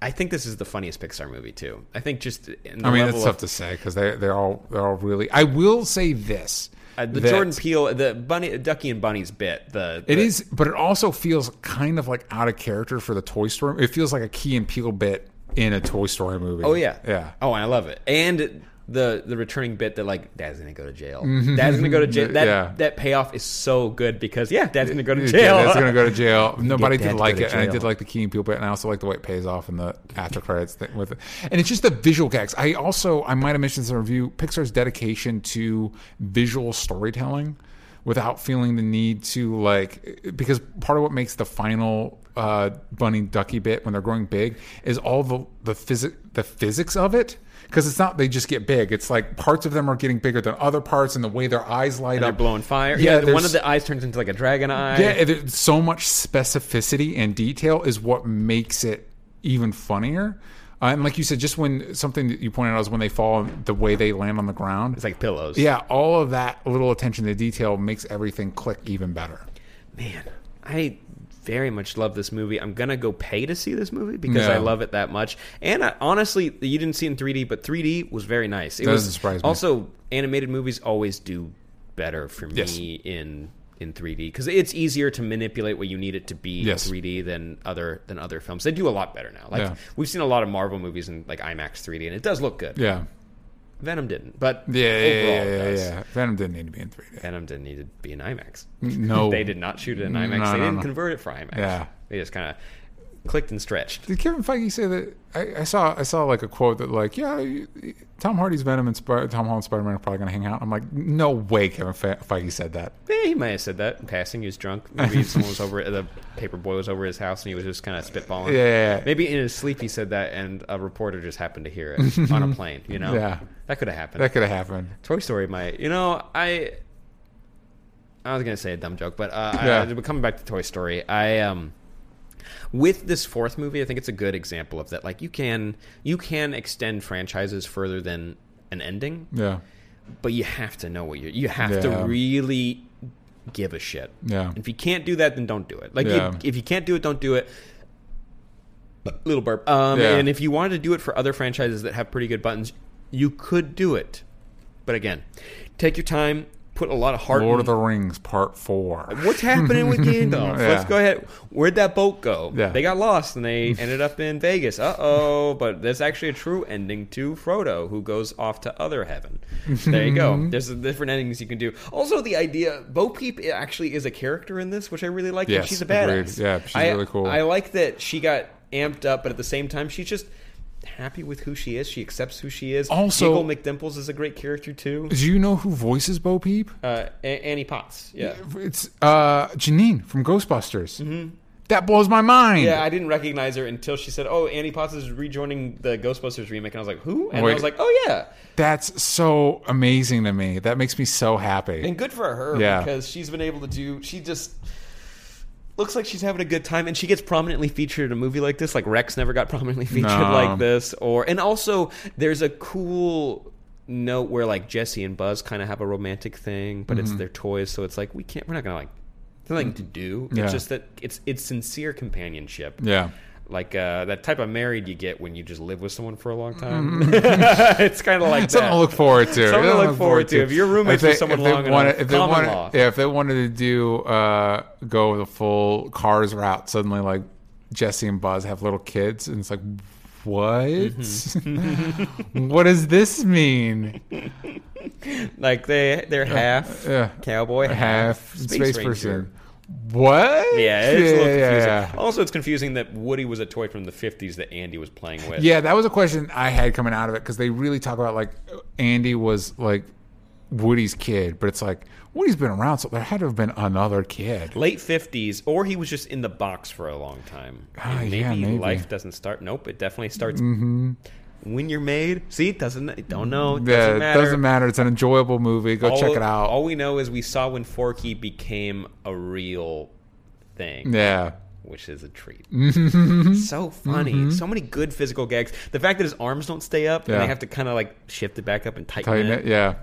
I think this is the funniest Pixar movie too. I think just in the I mean, it's tough to say because they they're all they're all really. I will say this: uh, the that Jordan Peele, the Bunny, Ducky and Bunny's bit. The, It the- is, but it also feels kind of like out of character for the Toy Story. It feels like a Key and Peele bit in a Toy Story movie. Oh yeah, yeah. Oh, I love it. And the the returning bit that like Dad's gonna go to jail. Mm-hmm. Dad's gonna go to jail. <laughs> That Yeah. that payoff is so good because yeah, Dad's gonna go to Yeah, jail. that's gonna go to <laughs> jail. Nobody did to like it, and I did like the Key and Peele bit, and I also like the way it pays off in the after credits thing with it. And it's just the visual gags. I also I might have mentioned this in the review Pixar's dedication to visual storytelling without feeling the need to like because part of what makes the final uh, bunny ducky bit when they're growing big is all the the physic the physics of it. Because it's not they just get big. It's like parts of them are getting bigger than other parts, and the way their eyes light They're up. blowing fire. Yeah, Yeah, one of the eyes turns into like a dragon eye. Yeah, there's so much specificity and detail is what makes it even funnier. Uh, and like you said, just when something that you pointed out is when they fall, the way they land on the ground. It's like pillows. yeah, all of that little attention to detail makes everything click even better. man, I very much love this movie. I'm gonna go pay to see this movie because Yeah. I love it that much. And I, honestly, you didn't see it in 3D, but 3D was very nice. It was surprise me. Also, animated movies always do better for me Yes. in in 3D because it's easier to manipulate what you need it to be Yes. in 3D than other than other films. They do a lot better now. Like Yeah. we've seen a lot of Marvel movies in like IMAX 3D, and it does look good. Yeah, Venom didn't, but yeah, yeah, overall yeah, yeah, does. yeah. Venom didn't need to be in 3D. Venom didn't need to be in IMAX. No, <laughs> They did not shoot it in IMAX. No, they no, didn't no. convert it for IMAX. Yeah. They just kind of clicked and stretched. Did Kevin Feige say that? I, I saw I saw like a quote that like, yeah, you- Tom Hardy's Venom and Sp- Tom Holland Spider Man are probably gonna hang out. I'm like, no way, Kevin Fe- Feige said that. Eh, he might have said that in passing. He was drunk. <laughs> Maybe someone was over the paper boy was over his house and he was just kind of spitballing. Yeah, yeah, yeah. Maybe in his sleep he said that, and a reporter just happened to hear it <laughs> on a plane. You know. Yeah. That could have happened. That could have happened. Toy Story might. You know, I. I was gonna say a dumb joke, but uh, Yeah. I, coming back to Toy Story, I um, with this fourth movie, I think it's a good example of that. Like you can you can extend franchises further than an ending, Yeah, but you have to know what you're. You have Yeah. to really give a shit. Yeah. If you can't do that, then don't do it. Like Yeah. you, if you can't do it, don't do it. Little burp. Um, Yeah. And if you wanted to do it for other franchises that have pretty good buttons, you could do it. But again, take your time. Put a lot of heart. Lord in- of the Rings Part Four. What's happening with Gandalf? <laughs> Yeah. Let's go ahead. Where'd that boat go? Yeah. They got lost and they <laughs> ended up in Vegas. Uh oh. But there's actually a true ending to Frodo, who goes off to other heaven. There you go. <laughs> There's different endings you can do. Also, the idea Bo Peep actually is a character in this, which I really like. Yes, she's a badass. agreed. Yeah, she's I- really cool. I like that she got amped up, but at the same time, she's just happy with who she is. She accepts who she is. Also- Giggle McDimples is a great character too. Do you know who voices Bo Peep? Uh, A- Annie Potts. Yeah. It's uh, Janine from Ghostbusters. That blows my mind. Yeah, I didn't recognize her until she said, "Oh, Annie Potts is rejoining the Ghostbusters remake," and I was like, "Who?" And I was like, "Oh yeah." That's so amazing to me. That makes me so happy. And good for her Yeah. because she's been able to do. She just looks like she's having a good time, and she gets prominently featured in a movie like this. Like Rex never got prominently <laughs> featured No. like this, or and also there's a cool note where like Jesse and Buzz kind of have a romantic thing, but Mm-hmm. it's their toys, so it's like we can't. We're not gonna like. Nothing to do. Yeah. It's just that it's it's sincere companionship. yeah. Like uh, that type of married you get when you just live with someone for a long time. <laughs> it's kind of like Mm-hmm. Something that. to look forward to. Something to look forward to. If roommates If with someone if they long wanted, enough, if they wanted, law. yeah, if they wanted to do uh, go the full cars route, suddenly like Jesse and Buzz have little kids, and it's like, what? Mm-hmm. <laughs> <laughs> what does this mean? Like they they're half Yeah. cowboy, half, Half space, space, person. What? Yeah, it's a little confusing. yeah. Also, it's confusing that Woody was a toy from the 50s that Andy was playing with. Yeah, that was a question I had coming out of it because they really talk about like Andy was like Woody's kid, but it's like Woody's been around, so there had to have been another kid. Late 50s, or he was just in the box for a long time. Ah, and maybe, yeah, maybe. life doesn't start. Nope, it definitely starts mm-hmm. When you're made. See, it doesn't, don't know. It Yeah, doesn't it matter. doesn't matter. It's an enjoyable movie. Go all, check it out. All we know is we saw when Forky became a real thing. yeah. Which is a treat. <laughs> Mm-hmm. so funny. So many good physical gags. The fact that his arms don't stay up and they have to kind of like shift it back up and tighten, Tighten it. it. Yeah.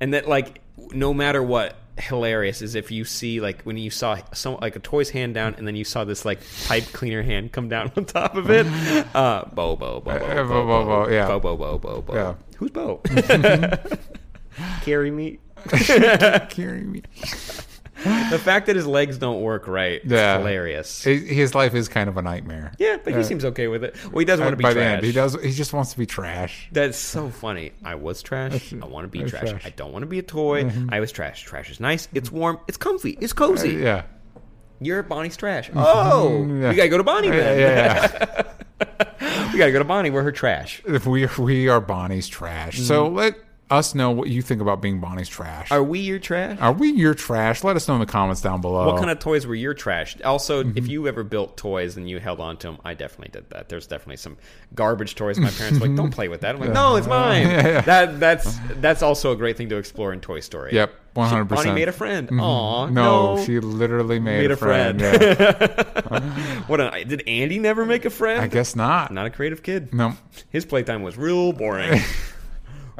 And that like no matter what, hilarious is if you see like when you saw some like a toy's hand down and then you saw this like pipe cleaner hand come down on top of it. <laughs> Uh, Bo Bo Bo Bo Uh, Bo Bo, Bo, Bo, yeah. Bo Bo Bo Bo Bo. Yeah. Who's Bo? Carry me. Carry me. The fact that his legs don't work right Yeah. is hilarious. His life is kind of a nightmare. yeah, but he seems okay with it. Well, he doesn't uh, want to be By trash. the end, he does. He just wants to be trash. That's so funny. I was trash. I want to be trash. trash. Mm-hmm. I don't want to be a toy. Mm-hmm. I was trash. Trash is nice. It's warm. It's comfy. It's cozy. Uh, yeah. You're Bonnie's trash. Mm-hmm. Oh, Yeah. we gotta go to Bonnie then. yeah, yeah. <laughs> we gotta go to Bonnie. We're her trash. if we we are Bonnie's trash, so mm-hmm. let us know what you think about being Bonnie's trash. Are we your trash? Are we your trash? Let us know in the comments down below. What kind of toys were your trash? Also, Mm-hmm. if you ever built toys and you held on to them, I definitely did that. There's definitely some garbage toys. My parents were like, "Don't play with that." I'm like, "No, it's <laughs> mine." That that's that's also a great thing to explore in Toy Story. Yep, one hundred Bonnie made a friend. Aw, No, no. she literally made, Made a friend. friend. Yeah. <laughs> what? A, did Andy never make a friend? I guess not. Not a creative kid. No. His playtime was real boring. <laughs>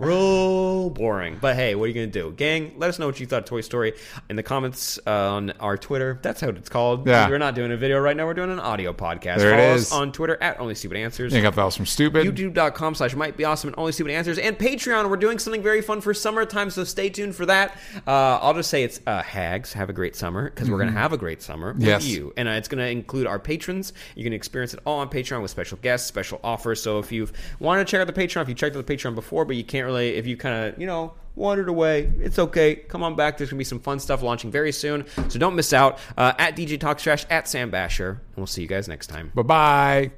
real boring. But hey, what are you going to do? Gang, let us know what you thought of Toy Story in the comments uh, on our Twitter. That's how it's called. Yeah. We're not doing a video right now. We're doing an audio podcast. There it Follow is. us on Twitter at Only Stupid Answers. You got was from stupid. YouTube.com slash might be awesome and only stupid answers and Patreon. We're doing something very fun for summertime, so stay tuned for that. Uh, I'll just say it's uh, Hags. Have a great summer because we're going to have a great summer with Mm-hmm. Yes. you. And uh, it's going to include our patrons. You can experience it all on Patreon with special guests, special offers. So if you've wanted to check out the Patreon, if you checked out the Patreon before, but you can't really, if you kind of, you know, wandered away, it's okay. Come on back. There's going to be some fun stuff launching very soon. So don't miss out. Uh, at DJ Talks Trash, at Sam Basher. And we'll see you guys next time. Bye bye.